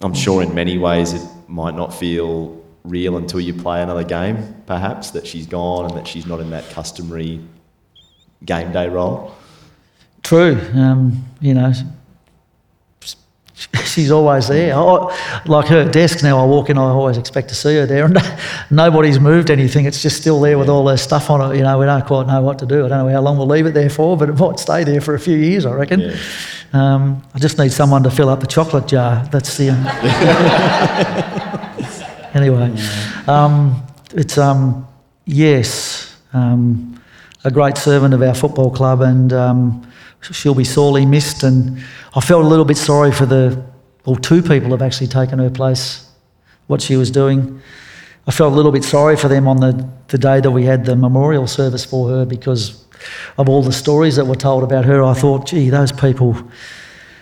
I'm sure in many ways it might not feel real until you play another game, perhaps, that she's gone and that she's not in that customary game day role. True. Um, you know, she's always there. I, like her desk now, I walk in, I always expect to see her there, and nobody's moved anything. It's just still there with all their stuff on it. You know, we don't quite know what to do. I don't know how long we'll leave it there for, but it might stay there for a few years, I reckon. Yeah. Um, I just need someone to fill up the chocolate jar. That's the. anyway, um, it's um, yes, um, a great servant of our football club, and um, she'll be sorely missed. And I felt a little bit sorry for the, well, two people have actually taken her place. What she was doing, I felt a little bit sorry for them on the the day that we had the memorial service for her because of all the stories that were told about her, I thought, gee, those people,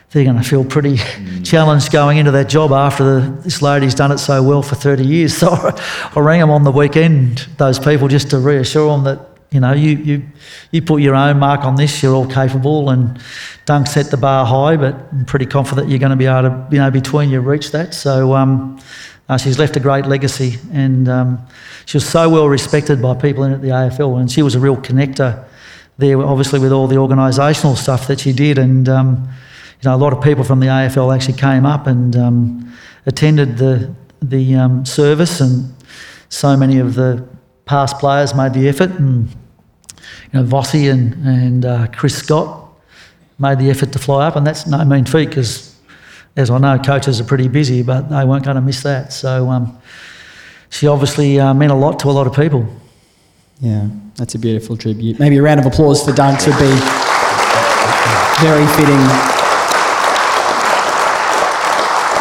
they're going to feel pretty mm. challenged going into that job after the, this lady's done it so well for 30 years. So I, I rang them on the weekend, those people, just to reassure them that, you know, you, you, you put your own mark on this, you're all capable, and don't set the bar high, but I'm pretty confident you're going to be able to, you know, between you reach that. So um, uh, she's left a great legacy, and um, she was so well respected by people in at the AFL, and she was a real connector there, obviously, with all the organisational stuff that she did. And, um, you know, a lot of people from the AFL actually came up and um, attended the, the um, service, and so many of the past players made the effort. And, you know, Vossi and, and uh, Chris Scott made the effort to fly up, and that's no mean feat because, as I know, coaches are pretty busy, but they weren't going to miss that. So um, she obviously uh, meant a lot to a lot of people. Yeah, that's a beautiful tribute. Maybe a round of applause for Dunks would be very fitting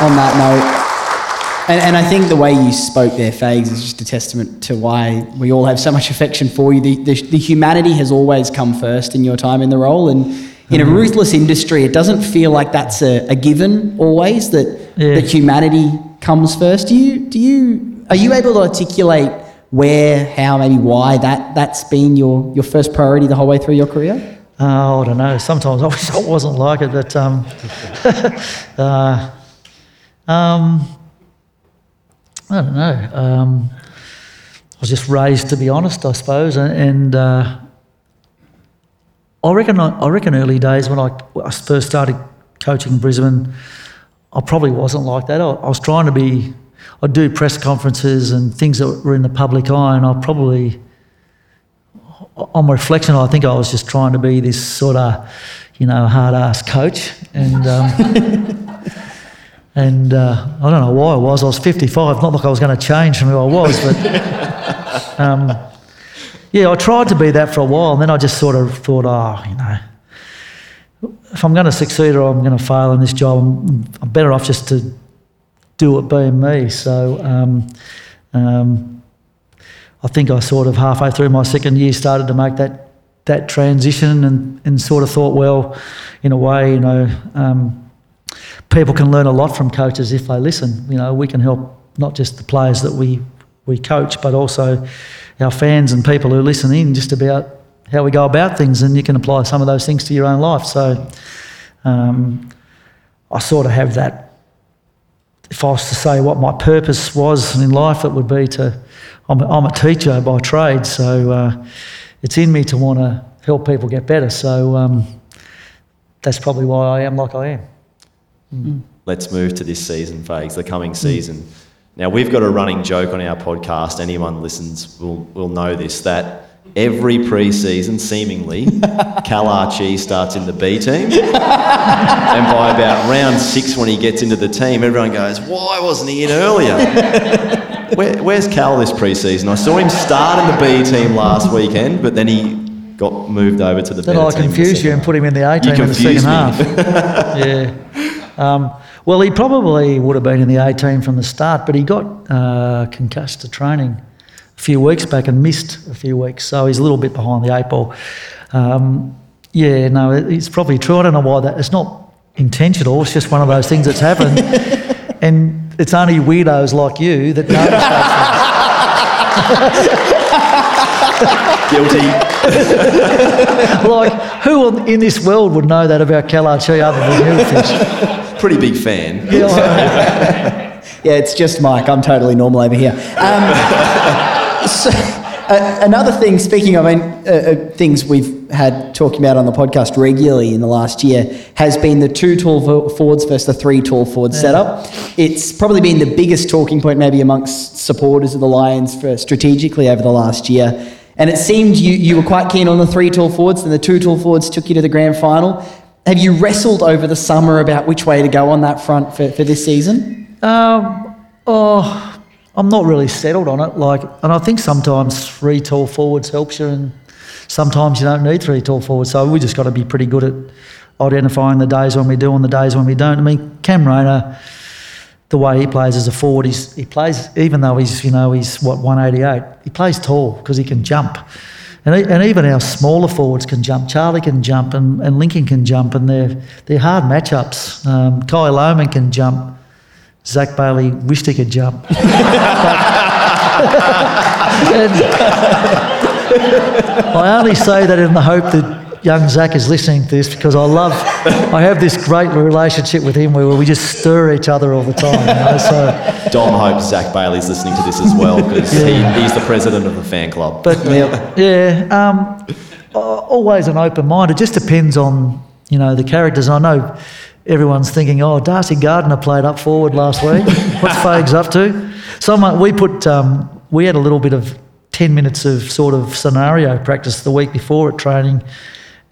on that note. And, and, I think the way you spoke there, Fags, is just a testament to why we all have so much affection for you. The, the, the humanity has always come first in your time in the role. And in a mm-hmm. ruthless industry, it doesn't feel like that's a, a given always, that, yeah. that humanity comes first. Do you, do you, are you able to articulate where, how, maybe why that that's been your your first priority the whole way through your career? Oh, I don't know. Sometimes I wish I wasn't like it, but um, uh, um, I don't know. Um, I was just raised to be honest, I suppose, and, and uh, I reckon. I reckon early days when I, I first started coaching in Brisbane, I probably wasn't like that. I, I was trying to be. I'd do press conferences and things that were in the public eye, and I probably on reflection, I think I was just trying to be this sort of, you know, hard ass coach, and um, and uh, I don't know why I was. I was 55. Not like I was going to change from who I was, but um, yeah, I tried to be that for a while, and then I just sort of thought, oh, you know, if I'm going to succeed or I'm going to fail in this job, I'm, I'm better off just to do it being me. So. Um, um I think I sort of halfway through my second year started to make that that transition and, and sort of thought, well, in a way, you know, um, people can learn a lot from coaches if they listen. You know, we can help not just the players that we we coach, but also our fans and people who listen in just about how we go about things, and you can apply some of those things to your own life. So um, I sort of have that. If I was to say what my purpose was in life, it would be to I'm a, I'm a teacher by trade, so uh, it's in me to want to help people get better. So um, that's probably why I am like I am. Mm. Let's move to this season, Fags, the coming season. Now, we've got a running joke on our podcast. Anyone listens will, will know this that every pre-season, seemingly, Cal Archie starts in the B team. and by about round six, when he gets into the team, everyone goes, Why wasn't he in earlier? Where, where's Cal this pre-season? I saw him start in the B team last weekend, but then he got moved over to the then I confused you and put him in the A team in the second me. half. yeah. Um, well, he probably would have been in the A team from the start, but he got uh, concussed to training a few weeks back and missed a few weeks, so he's a little bit behind the eight ball. Um, yeah, no, it's probably true. I don't know why that. It's not intentional. It's just one of those things that's happened, and it's only weirdos like you that know Guilty. like, who in this world would know that about Kalarchi other than you, Fish? Pretty big fan. Yeah, yeah, it's just Mike. I'm totally normal over here. Um, so, uh, another thing, speaking of I mean, uh, uh, things we've had talking about on the podcast regularly in the last year, has been the two tall forwards versus the three tall forwards yeah. setup. It's probably been the biggest talking point, maybe amongst supporters of the Lions, for strategically over the last year. And it seemed you, you were quite keen on the three tall forwards, and the two tall forwards took you to the grand final. Have you wrestled over the summer about which way to go on that front for, for this season? Um, oh, I'm not really settled on it. Like, and I think sometimes three tall forwards helps you, and sometimes you don't need three tall forwards. So we just got to be pretty good at identifying the days when we do and the days when we don't. I mean, Cam Rayner, the way he plays as a forward, he's, he plays even though he's you know he's what 188, he plays tall because he can jump. And, and even our smaller forwards can jump. Charlie can jump, and, and Lincoln can jump, and they're they're hard matchups. Um, Kai Lohmann can jump. Zac Bailey wished he could jump. I only say that in the hope that young Zac is listening to this because I love, I have this great relationship with him where we just stir each other all the time. You know? So Dom hopes Zac Bailey's listening to this as well because yeah. he, he's the president of the fan club. But yeah, um, always an open mind. It just depends on you know the characters. I know everyone's thinking, oh, Darcy Gardiner played up forward last week. What's Fags up to? So we put, um, we had a little bit of 10 minutes of sort of scenario practice the week before at training.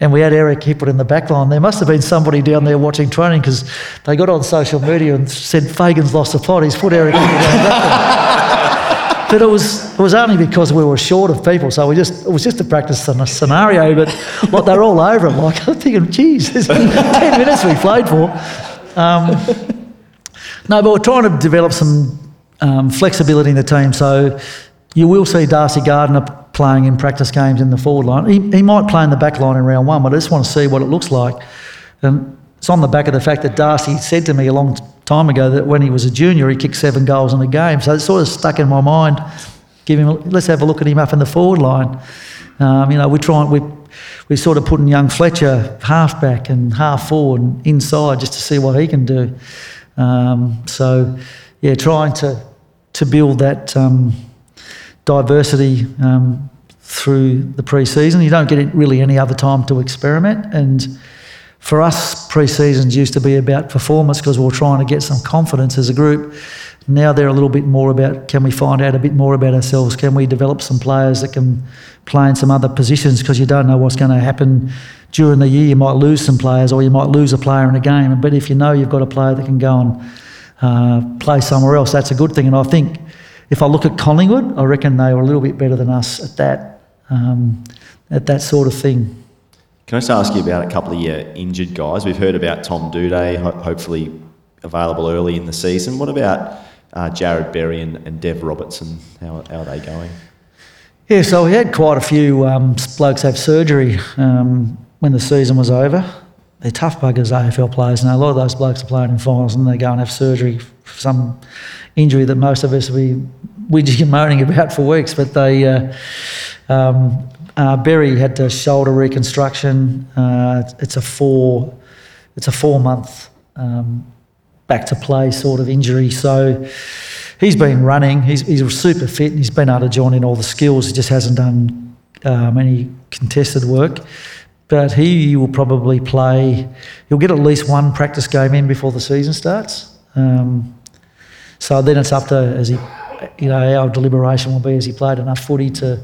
And we had Eric Hipwood in the back line. There must have been somebody down there watching training because they got on social media and said Fagan's lost the plot. He's put Eric down the back line but it was it was only because we were short of people, so we just it was just a practice scenario. But like they're all over it. Like I'm thinking, geez, there's ten minutes we played for. Um, no, but we're trying to develop some um, flexibility in the team. So you will see Darcy Gardiner playing in practice games in the forward line. He, he might play in the back line in round one, but I just want to see what it looks like. And it's on the back of the fact that Darcy said to me a long time ago that when he was a junior, he kicked seven goals in a game. So it sort of stuck in my mind. give him. Let's have a look at him up in the forward line. Um, you know, we try and we we're sort of putting young Fletcher half back and half forward and inside just to see what he can do. Um, so, yeah, trying to to build that um, diversity um, through the pre-season. You don't get really any other time to experiment. And for us, pre-seasons used to be about performance because we were trying to get some confidence as a group. Now they're a little bit more about can we find out a bit more about ourselves? Can we develop some players that can play in some other positions because you don't know what's going to happen during the year. You might lose some players or you might lose a player in a game. But if you know you've got a player that can go and uh, play somewhere else, that's a good thing. And I think if I look at Collingwood, I reckon they were a little bit better than us at that, um, at that sort of thing. Can I just ask you about a couple of your injured guys? We've heard about Tom Doedee, ho- hopefully available early in the season. What about uh, Jarrod Berry and, and Dev Robertson? How, how are they going? Yeah, so we had quite a few um, blokes have surgery um, when the season was over. They're tough buggers, AFL players. Now, a lot of those blokes are playing in finals and they go and have surgery for some injury that most of us be whinging and moaning about for weeks. But they, uh, um, uh, had to shoulder reconstruction. Uh, it's a four, it's a four month um, back to play sort of injury. So he's been running. He's, he's super fit and he's been able to join in all the skills. He just hasn't done um, any contested work. But he will probably play, he'll get at least one practice game in before the season starts. Um, so then it's up to, as he, you know, our deliberation will be as he played enough footy to,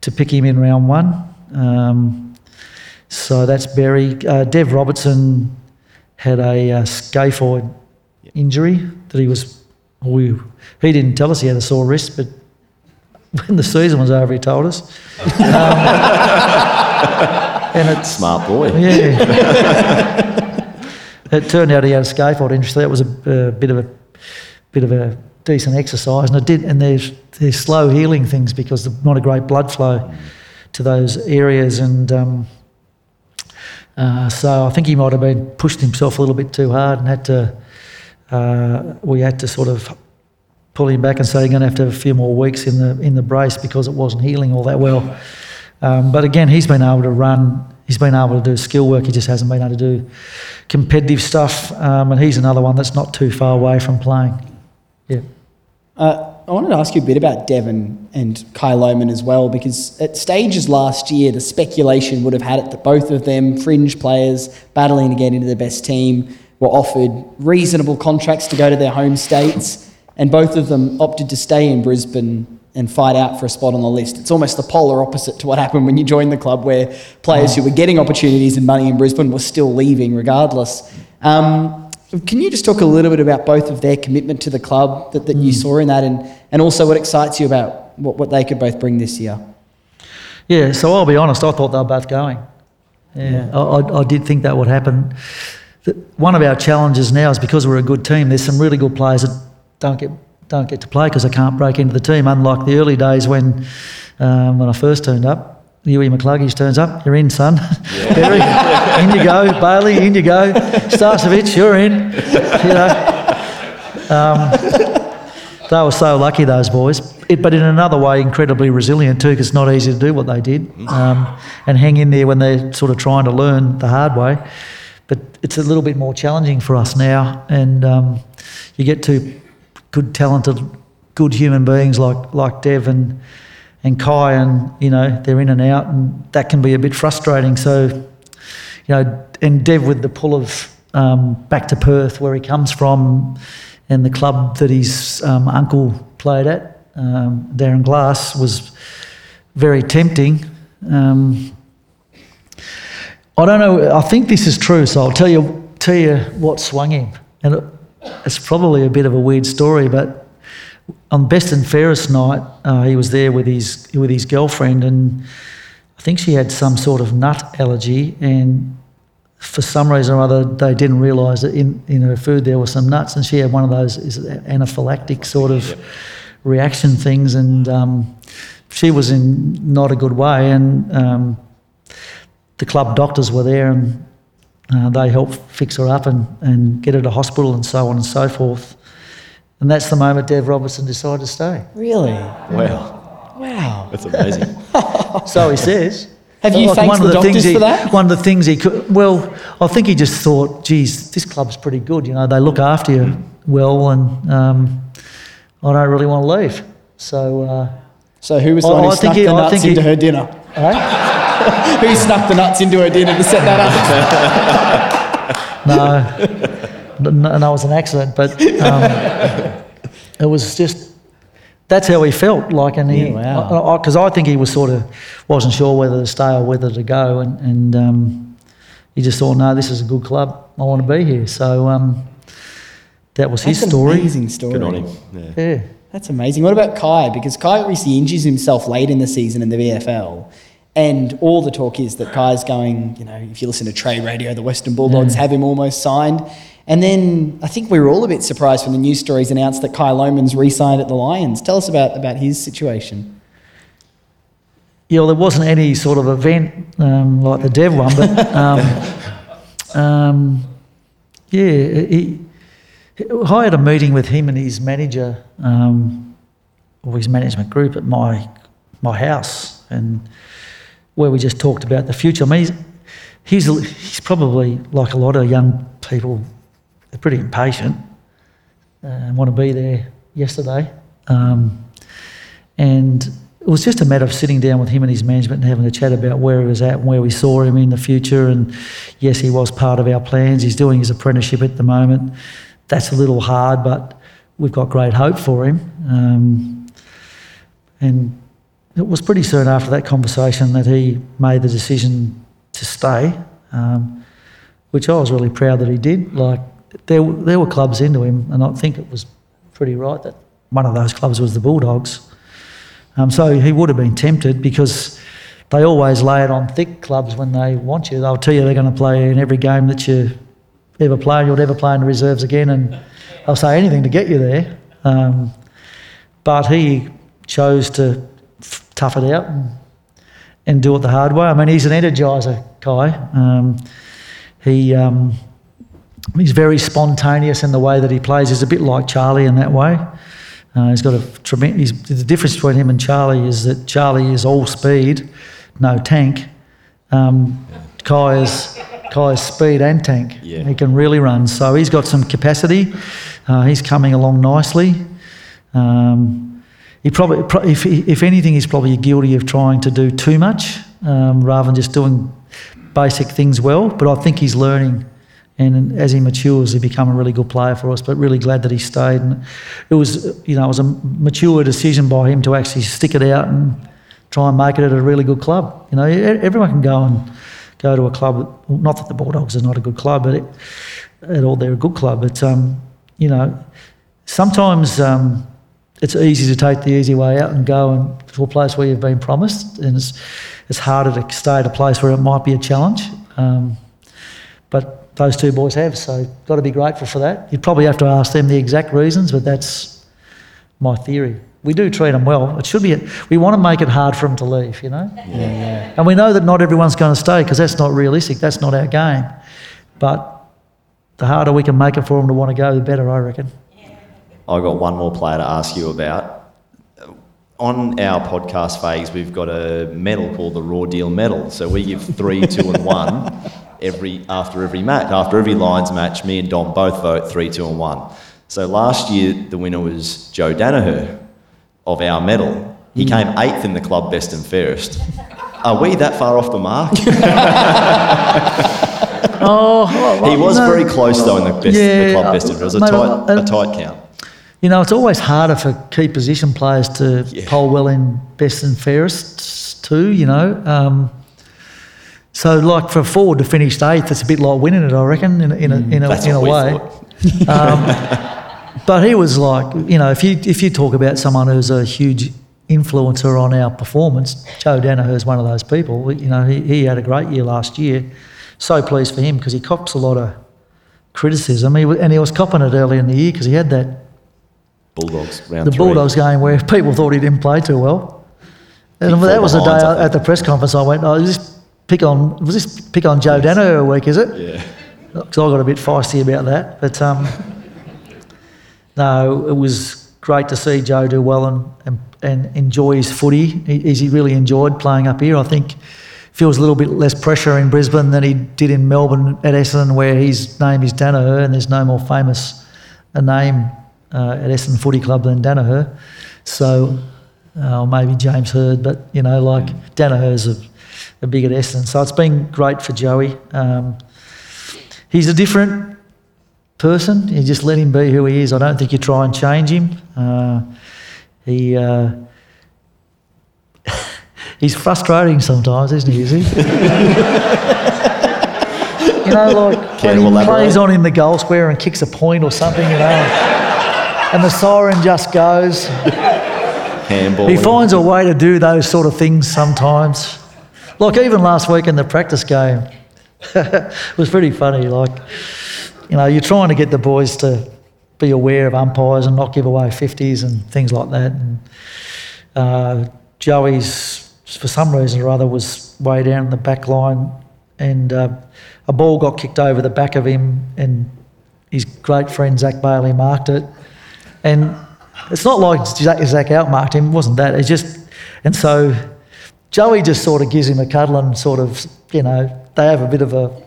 to pick him in round one. Um, so that's Berry. Uh, Dev Robertson had a uh, scaphoid injury that he was, we, he didn't tell us he had a sore wrist, but when the season was over, he told us. Um, and it's Smart boy. yeah. it turned out he had a scaphoid injury. That was a, a bit of a bit of a decent exercise, and it did. And there's there's slow healing things because there's not a great blood flow to those areas, and um, uh, so I think he might have been pushed himself a little bit too hard and had to. Uh, we had to sort of pull him back and say you're going to have to have a few more weeks in the in the brace because it wasn't healing all that well. Um, but again, he's been able to run. He's been able to do skill work. He just hasn't been able to do competitive stuff. Um, and he's another one that's not too far away from playing. Yeah. Uh, I wanted to ask you a bit about Devon and Kai Lohmann as well, because at stages last year, the speculation would have had it that both of them, fringe players, battling to get into the best team, were offered reasonable contracts to go to their home states, and both of them opted to stay in Brisbane and fight out for a spot on the list. It's almost the polar opposite to what happened when you joined the club, where players who were getting opportunities and money in Brisbane were still leaving regardless. Um, can you just talk a little bit about both of their commitment to the club that, that you saw in that, and, and also what excites you about what, what they could both bring this year? Yeah, so I'll be honest, I thought they were both going. Yeah, I, I, I did think that would happen. One of our challenges now is because we're a good team, there's some really good players that don't get don't get to play because I can't break into the team. Unlike the early days when um, when I first turned up, Huey McCluggage turns up, you're in, son. Berry, in you go. Bailey, in you go. Starcevich, you're in. You know. Um, they were so lucky, those boys. It, but in another way, incredibly resilient too, because it's not easy to do what they did um, and hang in there when they're sort of trying to learn the hard way. But it's a little bit more challenging for us now, and um, you get two good, talented, good human beings like like Dev and and Kai, and you know they're in and out, and that can be a bit frustrating. So, you know, and Dev with the pull of um, back to Perth, where he comes from, and the club that his um, uncle played at, um, Darren Glass, was very tempting. Um, I don't know. I think this is true, so I'll tell you tell you what swung him, and it's probably a bit of a weird story, but on best and fairest night, uh, he was there with his with his girlfriend, and I think she had some sort of nut allergy, and for some reason or other, they didn't realise that in, in her food there were some nuts, and she had one of those anaphylactic sort of reaction things, and um, she was in not a good way, and um, the club doctors were there, and uh, they helped fix her up and, and get her to hospital and so on and so forth. And that's the moment Dev Robertson decided to stay. Really? Wow. Wow. That's amazing. So he says. Have you thanked the doctors he, for that? One of the things he could, well, I think he just thought, geez, this club's pretty good. You know, they look after you well, and um, I don't really want to leave. So, uh, So who was the I- one who I snuck think he- the I nuts think he- into her dinner? eh? Who snuck the nuts into her dinner to set that up? no, no, no, it was an accident, but um, it was just that's how he felt like, and he Yeah, wow. because I, think he was sort of wasn't sure whether to stay or whether to go, and, and um, he just thought, no, this is a good club, I want to be here. So um, that was his That's story. an amazing story. Good on him. Yeah. Yeah. That's amazing. What about Kai? Because Kai obviously injures himself late in the season in the VFL. And all the talk is that Kai's going, you know, if you listen to Trade Radio, the Western Bulldogs have him almost signed. And then I think we were all a bit surprised when the news stories announced that Kai Lohmann's re signed at the Lions. Tell us about, about his situation. Yeah, well, there wasn't any sort of event um, like the Dev one, but um, um, yeah, he, he, I had a meeting with him and his manager um, or his management group at my my house, and where we just talked about the future. I mean, he's, he's he's probably like a lot of young people, they're pretty impatient and want to be there yesterday. Um, and it was just a matter of sitting down with him and his management and having a chat about where he was at and where we saw him in the future. And yes, he was part of our plans. He's doing his apprenticeship at the moment. That's a little hard, but we've got great hope for him. Um, and it was pretty soon after that conversation that he made the decision to stay, um, which I was really proud that he did. Like there, there were clubs into him, and I think it was pretty right that one of those clubs was the Bulldogs. Um, so he would have been tempted because they always lay it on thick clubs when they want you. They'll tell you they're going to play in every game that you ever play, and you'll never play in the reserves again, and they'll say anything to get you there. Um, but he chose to tough it out and, and do it the hard way. I mean, he's an energizer, Kai. Um, he um, he's very spontaneous in the way that he plays. He's a bit like Charlie in that way. Uh, he's got a tremendous. The difference between him and Charlie is that Charlie is all speed, no tank. Um, Kai is Kai is speed and tank. Yeah. He can really run. So he's got some capacity. Uh, he's coming along nicely. Um, he probably, if, if anything, he's probably guilty of trying to do too much um, rather than just doing basic things well. But I think he's learning, and as he matures, he become a really good player for us. But really glad that he stayed. And it was, you know, it was a mature decision by him to actually stick it out and try and make it at a really good club. You know, everyone can go and go to a club. Not that the Bulldogs is not a good club, but it, at all they're a good club. But um, you know, sometimes. Um, it's easy to take the easy way out and go and to a place where you've been promised, and it's it's harder to stay at a place where it might be a challenge. Um, but those two boys have, so got to be grateful for that. You'd probably have to ask them the exact reasons, but that's my theory. We do treat them well. It should be. We want to make it hard for them to leave, you know. Yeah, yeah. And we know that not everyone's going to stay because that's not realistic. That's not our game. But the harder we can make it for them to want to go, the better, I reckon. I've got one more player to ask you about. On our podcast phase, we've got a medal called the Roar Deal Medal. So we give three, two, and one every after every match. After every Lions match, me and Dom both vote three, two, and one. So last year, the winner was Joe Daniher of our medal. He came eighth in the club best and fairest. Are we that far off the mark? Oh, he was no. very close though in the, best, Yeah, the club best and fairest. It was a mate, tight, uh, a tight count. You know, it's always harder for key position players to Yeah. poll well in best and fairest too. You know, um, so like for a forward to finish eighth, it's a bit like winning it. I reckon in a, in a, in a, That's in a way. Um, but he was like, you know, if you if you talk about someone who's a huge influencer on our performance, Joe Daniher is one of those people. You know, he, he had a great year last year. So pleased for him because he cops a lot of criticism. He, and he was copping it early in the year because he had that Bulldogs round the three. Bulldogs game where people thought he didn't play too well. And Big that was the day I at the press conference I went, oh, is this pick on, was this pick on Joe Daniher a week, is it? Yeah. Because I got a bit feisty about that. But um, no, it was great to see Joe do well and, and, and enjoy his footy. He, he really enjoyed playing up here. I think feels a little bit less pressure in Brisbane than he did in Melbourne at Essendon, where his name is Daniher, and there's no more famous a name uh, at Essendon Footy Club than Daniher. So, uh, or maybe James Hird, but you know, like Daniher's a, a big at Essendon. So it's been great for Joey. Um, he's a different person. You just let him be who he is. I don't think you try and change him. Uh, he uh, he's frustrating sometimes, isn't he? Is he? you know, like Can when he elaborate? plays on in the goal square and kicks a point or something, you know, and the siren just goes. Handball. He finds a way to do those sort of things sometimes. Like even last week in the practice game, it was pretty funny. Like, you know, you're trying to get the boys to be aware of umpires and not give away 50s and things like that. And uh, Joey's, for some reason or other, was way down the back line and uh, a ball got kicked over the back of him and his great friend Zac Bailey marked it. And it's not like Zac, outmarked him, it wasn't that. It's just, and so Joey just sort of gives him a cuddle and sort of, you know, they have a bit of a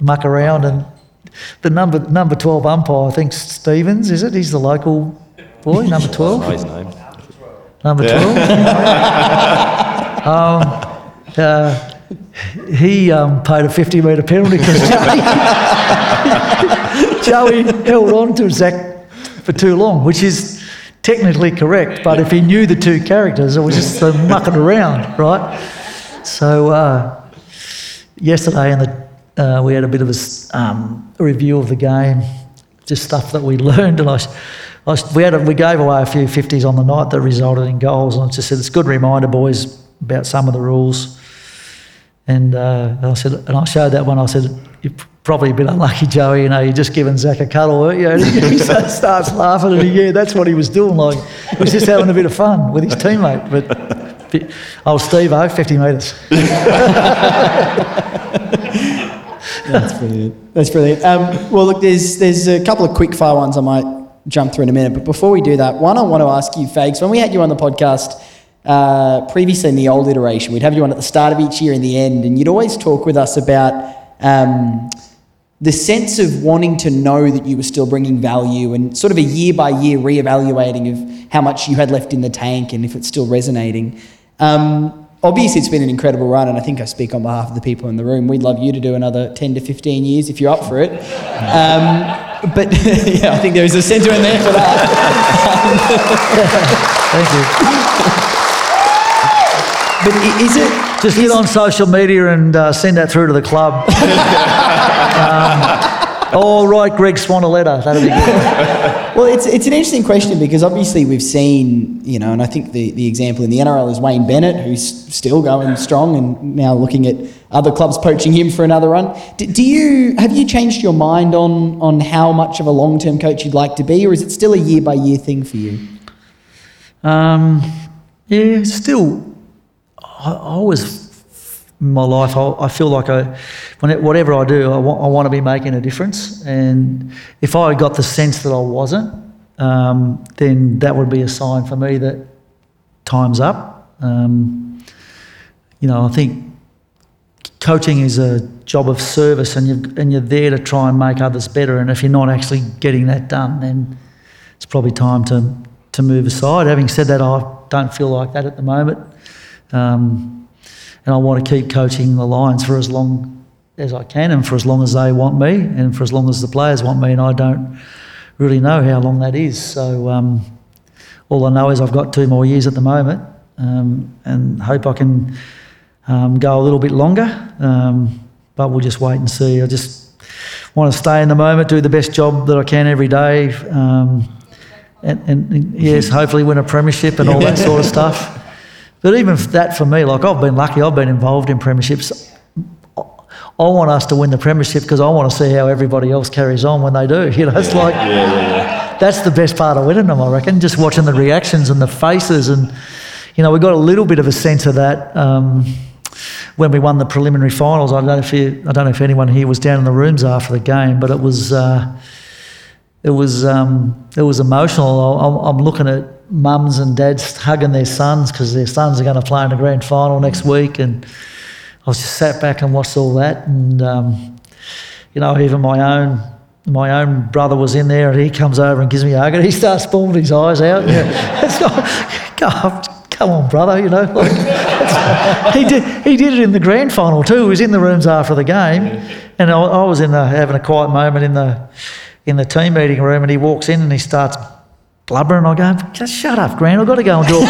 muck around. And the number number 12 umpire, I think Stevens, is it? He's the local boy, number 12. know his name. Number 12. um, uh, he um, paid a 50 metre penalty because Joey, Joey held on to Zac for too long, which is technically correct. But if he knew the two characters, it was just mucking around, right? So uh, yesterday, in the, uh, we had a bit of a um, review of the game, just stuff that we learned, and I. I we, had a, we gave away a few 50s on the night that resulted in goals, and I just said it's a good reminder, boys, about some of the rules. And, uh, and I said, and I showed that one. I said, probably a bit unlucky, Joey. You know, you're just giving Zac a cuddle, weren't you? And he starts laughing, and he, yeah, that's what he was doing. Like he was just having a bit of fun with his teammate. But, old Steve, oh, 50 metres. That's brilliant. That's brilliant. Um, well, look, there's there's a couple of quick fire ones I might jump through in a minute. But before we do that, one I want to ask you, Fags, when we had you on the podcast uh, previously in the old iteration, we'd have you on at the start of each year and the end, and you'd always talk with us about um, the sense of wanting to know that you were still bringing value and sort of a year by year reevaluating of how much you had left in the tank and if it's still resonating. Um, obviously, it's been an incredible run, and I think I speak on behalf of the people in the room. We'd love you to do another 10 to 15 years if you're up for it. Um, but yeah, I think there is a sentiment there for that. Thank you. But is it Just get on social media and uh, send that through to the club. um, oh, write Greg Swann a letter. That'll be good. Well, it's, it's an interesting question because obviously we've seen, you know, and I think the, the example in the NRL is Wayne Bennett, who's still going strong and now looking at other clubs poaching him for another run. Do, do you have you changed your mind on on how much of a long term coach you'd like to be, or is it still a year by year thing for you? Um, yeah, still, I, I always, in my life, I, I feel like I, whatever I do, I want, I want to be making a difference. And if I got the sense that I wasn't, um, then that would be a sign for me that time's up. Um, you know, I think coaching is a job of service, and you and you're there to try and make others better. And if you're not actually getting that done, then it's probably time to to move aside. Having said that, I don't feel like that at the moment, um, and I want to keep coaching the Lions for as long as I can, and for as long as they want me, and for as long as the players want me. And I don't really know how long that is. So um, all I know is I've got two more years at the moment, um, and hope I can um, go a little bit longer. Um, but we'll just wait and see. I just want to stay in the moment, do the best job that I can every day, um, and, and, and yes, hopefully win a premiership and all that sort of stuff. But even that for me, like I've been lucky, I've been involved in premierships. I want us to win the premiership because I want to see how everybody else carries on when they do. You know, it's like yeah, yeah, that's the best part of winning them, I reckon. Just watching the reactions and the faces, and you know, we got a little bit of a sense of that um, when we won the preliminary finals. I don't know if you, I don't know if anyone here was down in the rooms after the game, but it was uh, it was um, it was emotional. I- I'm, I'm looking at mums and dads hugging their sons because their sons are going to play in the grand final next week, and I was just sat back and watched all that, and um, you know, even my own my own brother was in there, and he comes over and gives me a hug, and he starts bawling his eyes out. Yeah. come, come on, brother, you know. Like, he did he did it in the grand final too. He was in the rooms after the game, and I, I was in the, having a quiet moment in the in the team meeting room, and he walks in and he starts blubbering. I go, just shut up, Grant. I've got to go and do. A,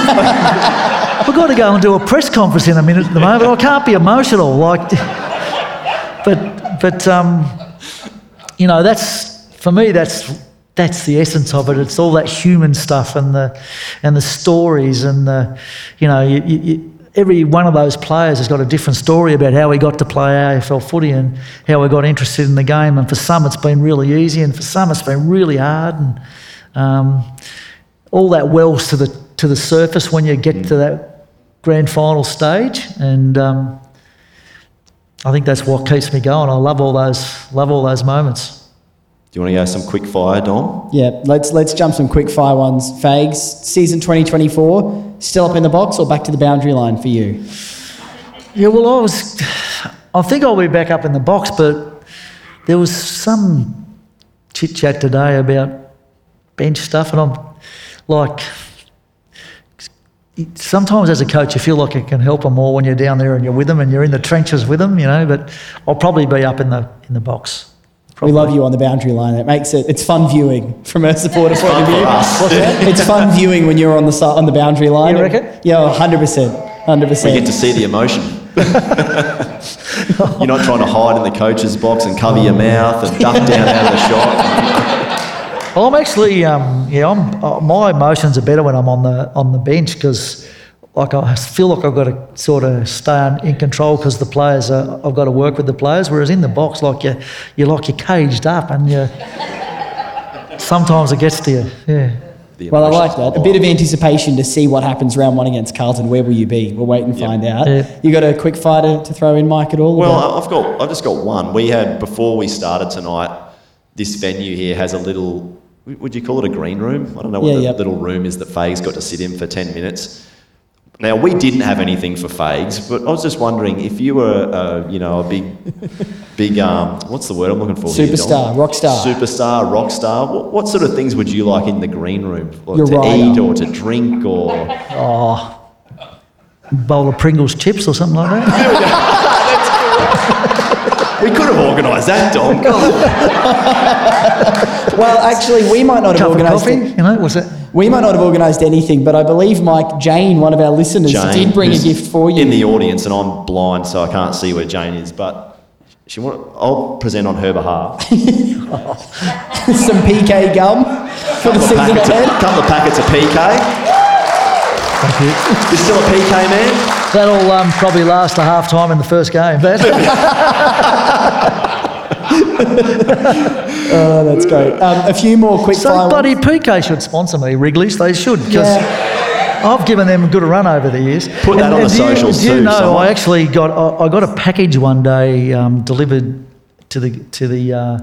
I've got to go and do a press conference in a minute at the moment. I can't be emotional, like. But but um, you know that's for me. That's that's the essence of it. It's all that human stuff and the and the stories and the you know you, you, every one of those players has got a different story about how he got to play AFL footy and how he got interested in the game. And for some, it's been really easy, and for some, it's been really hard. And um, all that wells to the to the surface when you get to that grand final stage. And um, I think that's what keeps me going. I love all those love all those moments. Do you want to go some quick fire, Dom? Yeah, let's let's jump some quick fire ones. Fags, season 2024, still up in the box or back to the boundary line for you? Yeah, well, I was. I think I'll be back up in the box, but there was some chit chat today about bench stuff, and I'm like, sometimes as a coach, you feel like you can help them more when you're down there and you're with them and you're in the trenches with them, you know. But I'll probably be up in the in the box. We love you on the boundary line. It makes it it's fun viewing from a supporter point of view. it's fun viewing when you're on the si- on the boundary line. You reckon? Yeah, hundred percent, hundred percent. We get to see the emotion. You're not trying to hide in the coach's box and cover your mouth and duck down out of the shot. Well, I'm actually, um, yeah, I'm, uh, my emotions are better when I'm on the on the bench because, like, I feel like I've got to sort of stay in control because the players are, I've got to work with the players. Whereas in the box, like you, you're like you're caged up, and you sometimes it gets to you. Yeah. Well, I like that. A bit of anticipation to see what happens round one against Carlton. Where will you be? We'll wait and find out. Yeah. You got a quick fire to, to throw in, Mike, at all? Well, about- I've got, I've just got one. We had before we started tonight. This venue here has a little. Would you call it a green room? I don't know what Yeah, the yep. little room is that Fags got to sit in for ten minutes. Now we didn't have anything for Fags, but I was just wondering if you were, uh, you know, a big, big, um, what's the word I'm looking for? here, Superstar, rock star. superstar, rock star. What, what sort of things would you like in the green room, Like Your to rider. eat or to drink or? Oh, bowl of Pringles chips or something like that. We could have organised that, Dom. well, actually, we might not have Cup of organised coffee, it. you know, what's it? We might not have organised anything, but I believe Mike Jane, one of our listeners, Jane, did bring a gift for you. in the audience, and I'm blind, so I can't see where Jane is. But she want, I'll present on her behalf. Some PK gum for the season packets of, ahead. couple of packets of PK. Thank you. You're still a PK man? That'll um, probably last a half time in the first game. But Oh, that's great. Um, a few more quick so fire. bloody PK should sponsor me, Wrigley's. They should because I've given them a good run over the years. Put that on the do you- socials do you too, know, someone. I actually got I, I got a package one day um, delivered to the to the uh,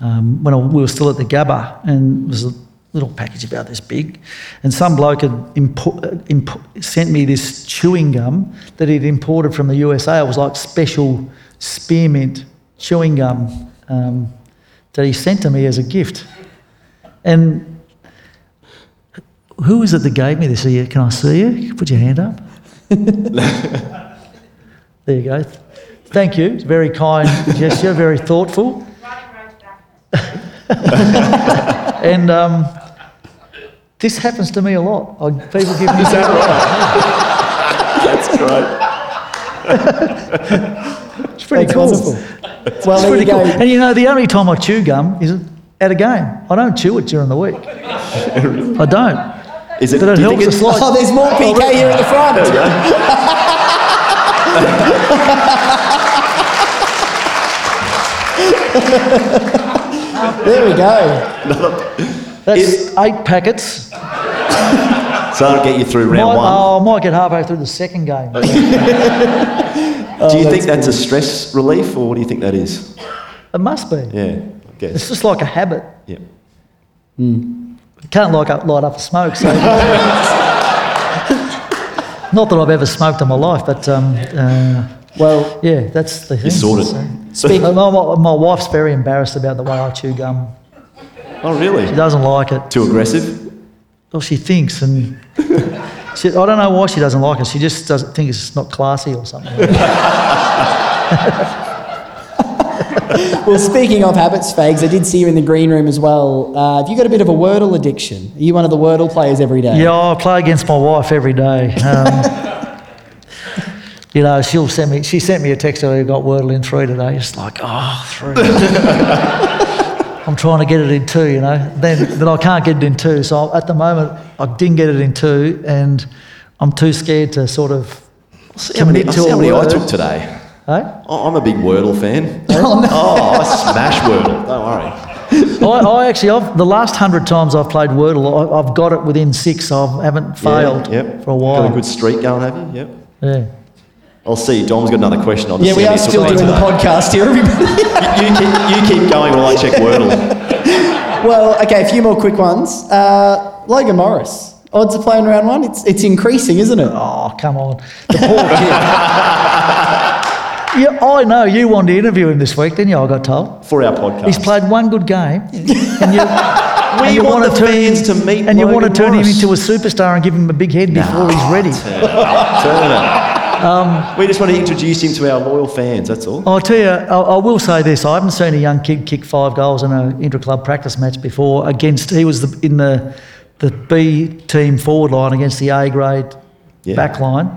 um, when I, we were still at the Gabba, and it was a little package about this big, and some bloke had impo- uh, impo- sent me this chewing gum that he'd imported from the USA. It was like special spearmint chewing gum um, that he sent to me as a gift, and who is it that gave me this? You, can I see you? Put your hand up. there you go. Thank you. It's very kind gesture, very thoughtful. and um, this happens to me a lot. I, people give me Is that right? That's great. It's pretty That's cool. wonderful. Well, It's there you pretty cool. go. And you know, the only time I chew gum is at a game. I don't chew it during the week. I don't. Is it? But it helps think us like. Oh, there's more oh, PK here in the front. there we go. That's eight packets. So that'll get you through Might, round one. oh, I might get halfway through the second game. do you think that's a stress relief, or what do you think that is? It must be. Yeah, I It's just like a habit. Yeah. can't light up, light up a smoke. So not that I've ever smoked in my life, but um, uh, Well, yeah, that's the thing. You sorted. So- So- my, my- my wife's very embarrassed about the way I chew gum. oh, really? She doesn't like it. Too aggressive? Well, she thinks, and she, I don't know why she doesn't like it. She just doesn't think it's not classy or something. well, speaking of habits, Fags, I did see you in the green room as well. Uh, have you got a bit of a Wordle addiction? Are you one of the Wordle players every day? Yeah, I play against my wife every day. Um, you know, she'll send me. She sent me a text earlier. Got Wordle in three today. It's like, oh, three. I'm trying to get it in two. You know, then then I can't get it in two. So at the moment, I didn't get it in two, and I'm too scared to sort of See how many, commit to see how many I took today. Hey? Oh, I'm a big Wordle fan. Oh, oh, I smash Wordle. Don't worry. I, I actually, I've, the last hundred times I've played Wordle, I, I've got it within six. I haven't failed Yeah, yep. for a while. Got a good streak going, have you? Yep. yeah. I'll see. Dom's got another question. I'll just Yeah, see we are still doing the podcast here, everybody. you, keep, you keep going while I check Wordle. well, okay, a few more quick ones. Uh, Logan Morris, odds of playing round one, it's, it's increasing, isn't it? Oh, come on. The poor kid. yeah, I know. You wanted to interview him this week, didn't you? I got told. For our podcast. He's played one good game. And you, and you want wanna the turn fans him, to meet And you want to turn Morris. him into a superstar and give him a big head before he's ready. Turn it up. Turn it up. Um, we just want to introduce him to our loyal fans, that's all. I'll tell you, I, I will say this: I haven't seen a young kid kick five goals in an intra-club practice match before. Against he was the, in the the B team forward line against the A grade Yeah. back line.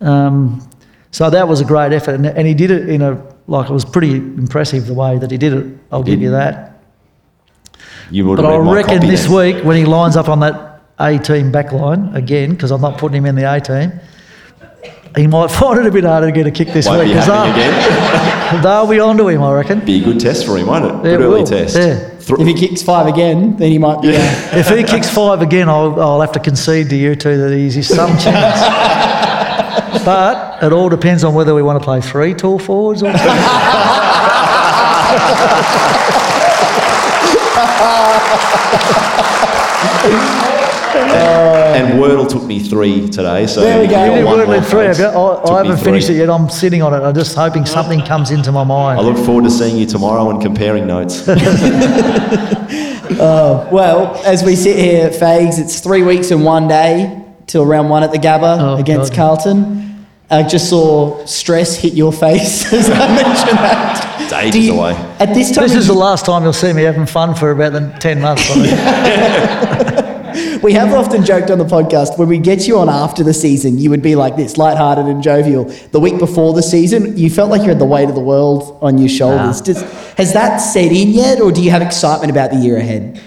Um, so that was a great effort, and, and he did it in a like it was pretty impressive the way that he did it. I'll give you that. You would But I reckon this then. week when he lines up on that A team back line again, because I'm not putting him in the A team. He might find it a bit harder to get a kick this Won't week be happening they'll, again. they'll be onto him, I reckon. Be a good test for him, won't it? Yeah, good it early will. test. Yeah. Thr- If he kicks five again, then he might be. uh, If he kicks five again, I'll, I'll have to concede to you two that he's some chance. but it all depends on whether we want to play three tall forwards or. Uh, and Wordle took me three today, so There we go. you're did Wordle in three. folks. have you? I, I haven't finished it yet. I'm sitting on it. I'm just hoping uh, something comes into my mind. I look forward to seeing you tomorrow and comparing notes. Uh, well, as we sit here, at Fags, it's three weeks and one day till round one at the Gabba Oh, against God. Carlton. I just saw stress hit your face as I mentioned that. It's ages you- away. At this time, This of is the last time you'll see me having fun for about the 10 months. We have often joked on the podcast when we get you on after the season, you would be like this, lighthearted and jovial. The week before the season, you felt like you had the weight of the world on your shoulders. Does, has that set in yet, or do you have excitement about the year ahead?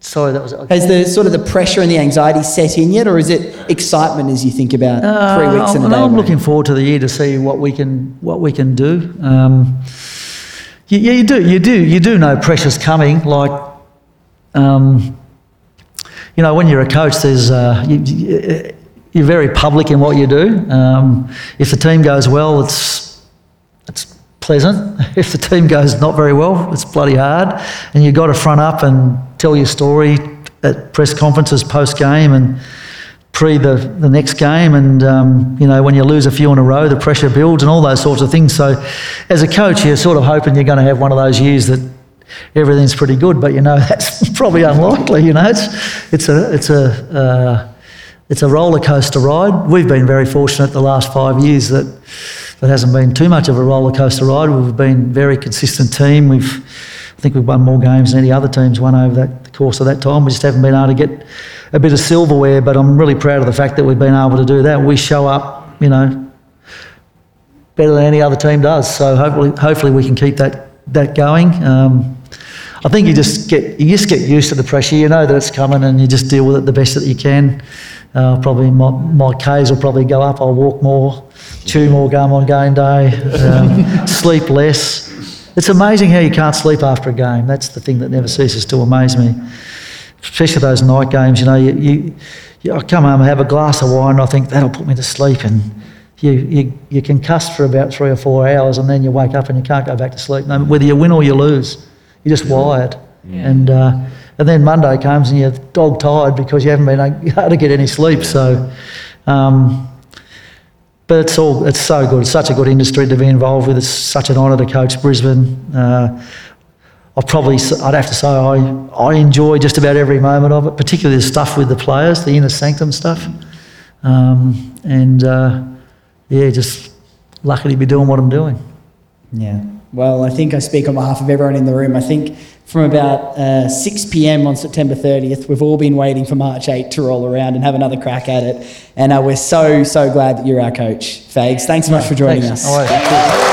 Sorry, that was. Has the sort of the pressure and the anxiety set in yet, or is it excitement as you think about three weeks and a Uh, day? I'm looking forward to the year to see what we can what we can do. Um, yeah, you do, you do, you do know pressure's coming. Like, um, you know, when you're a coach, there's uh, you, you're very public in what you do. Um, if the team goes well, it's it's pleasant. If the team goes not very well, it's bloody hard. And you've got to front up and tell your story at press conferences post game and pre the, the next game. And, um, you know, when you lose a few in a row, the pressure builds and all those sorts of things. So as a coach, you're sort of hoping you're going to have one of those years that everything's pretty good, but you know, that's probably unlikely. You know, it's, it's a, it's a, uh, it's a roller coaster ride. We've been very fortunate the last five years that it hasn't been too much of a roller coaster ride. We've been very consistent team. We've, I think we've won more games than any other teams won over that, the course of that time. We just haven't been able to get a bit of silverware, but I'm really proud of the fact that we've been able to do that. We show up, you know, better than any other team does. So hopefully, hopefully we can keep that that going. Um, I think you just get you just get used to the pressure. You know that it's coming, and you just deal with it the best that you can. Uh, probably my, my Ks will probably go up. I'll walk more, chew more gum on game day, um, sleep less. It's amazing how you can't sleep after a game. That's the thing that never ceases to amaze me. Especially those night games. You know, you, you, you I come home and have a glass of wine. And I think that'll put me to sleep, and you, you you can cuss for about three or four hours, and then you wake up and you can't go back to sleep. No, whether you win or you lose, you're just wired. And uh, and then Monday comes and you're dog tired because you haven't been able to get any sleep. So, um, but it's all it's so good. It's such a good industry to be involved with. It's such an honour to coach Brisbane. Uh, I probably I'd have to say I I enjoy just about every moment of it, particularly the stuff with the players, the inner sanctum stuff, um, and uh, yeah, just lucky to be doing what I'm doing. Yeah. Well, I think I speak on behalf of everyone in the room. I think from about uh, 6 p.m. on September 30th, we've all been waiting for March 8 to roll around and have another crack at it. And uh, we're so, so glad that you're our coach, Fags. Thanks so much for joining Thanks. us.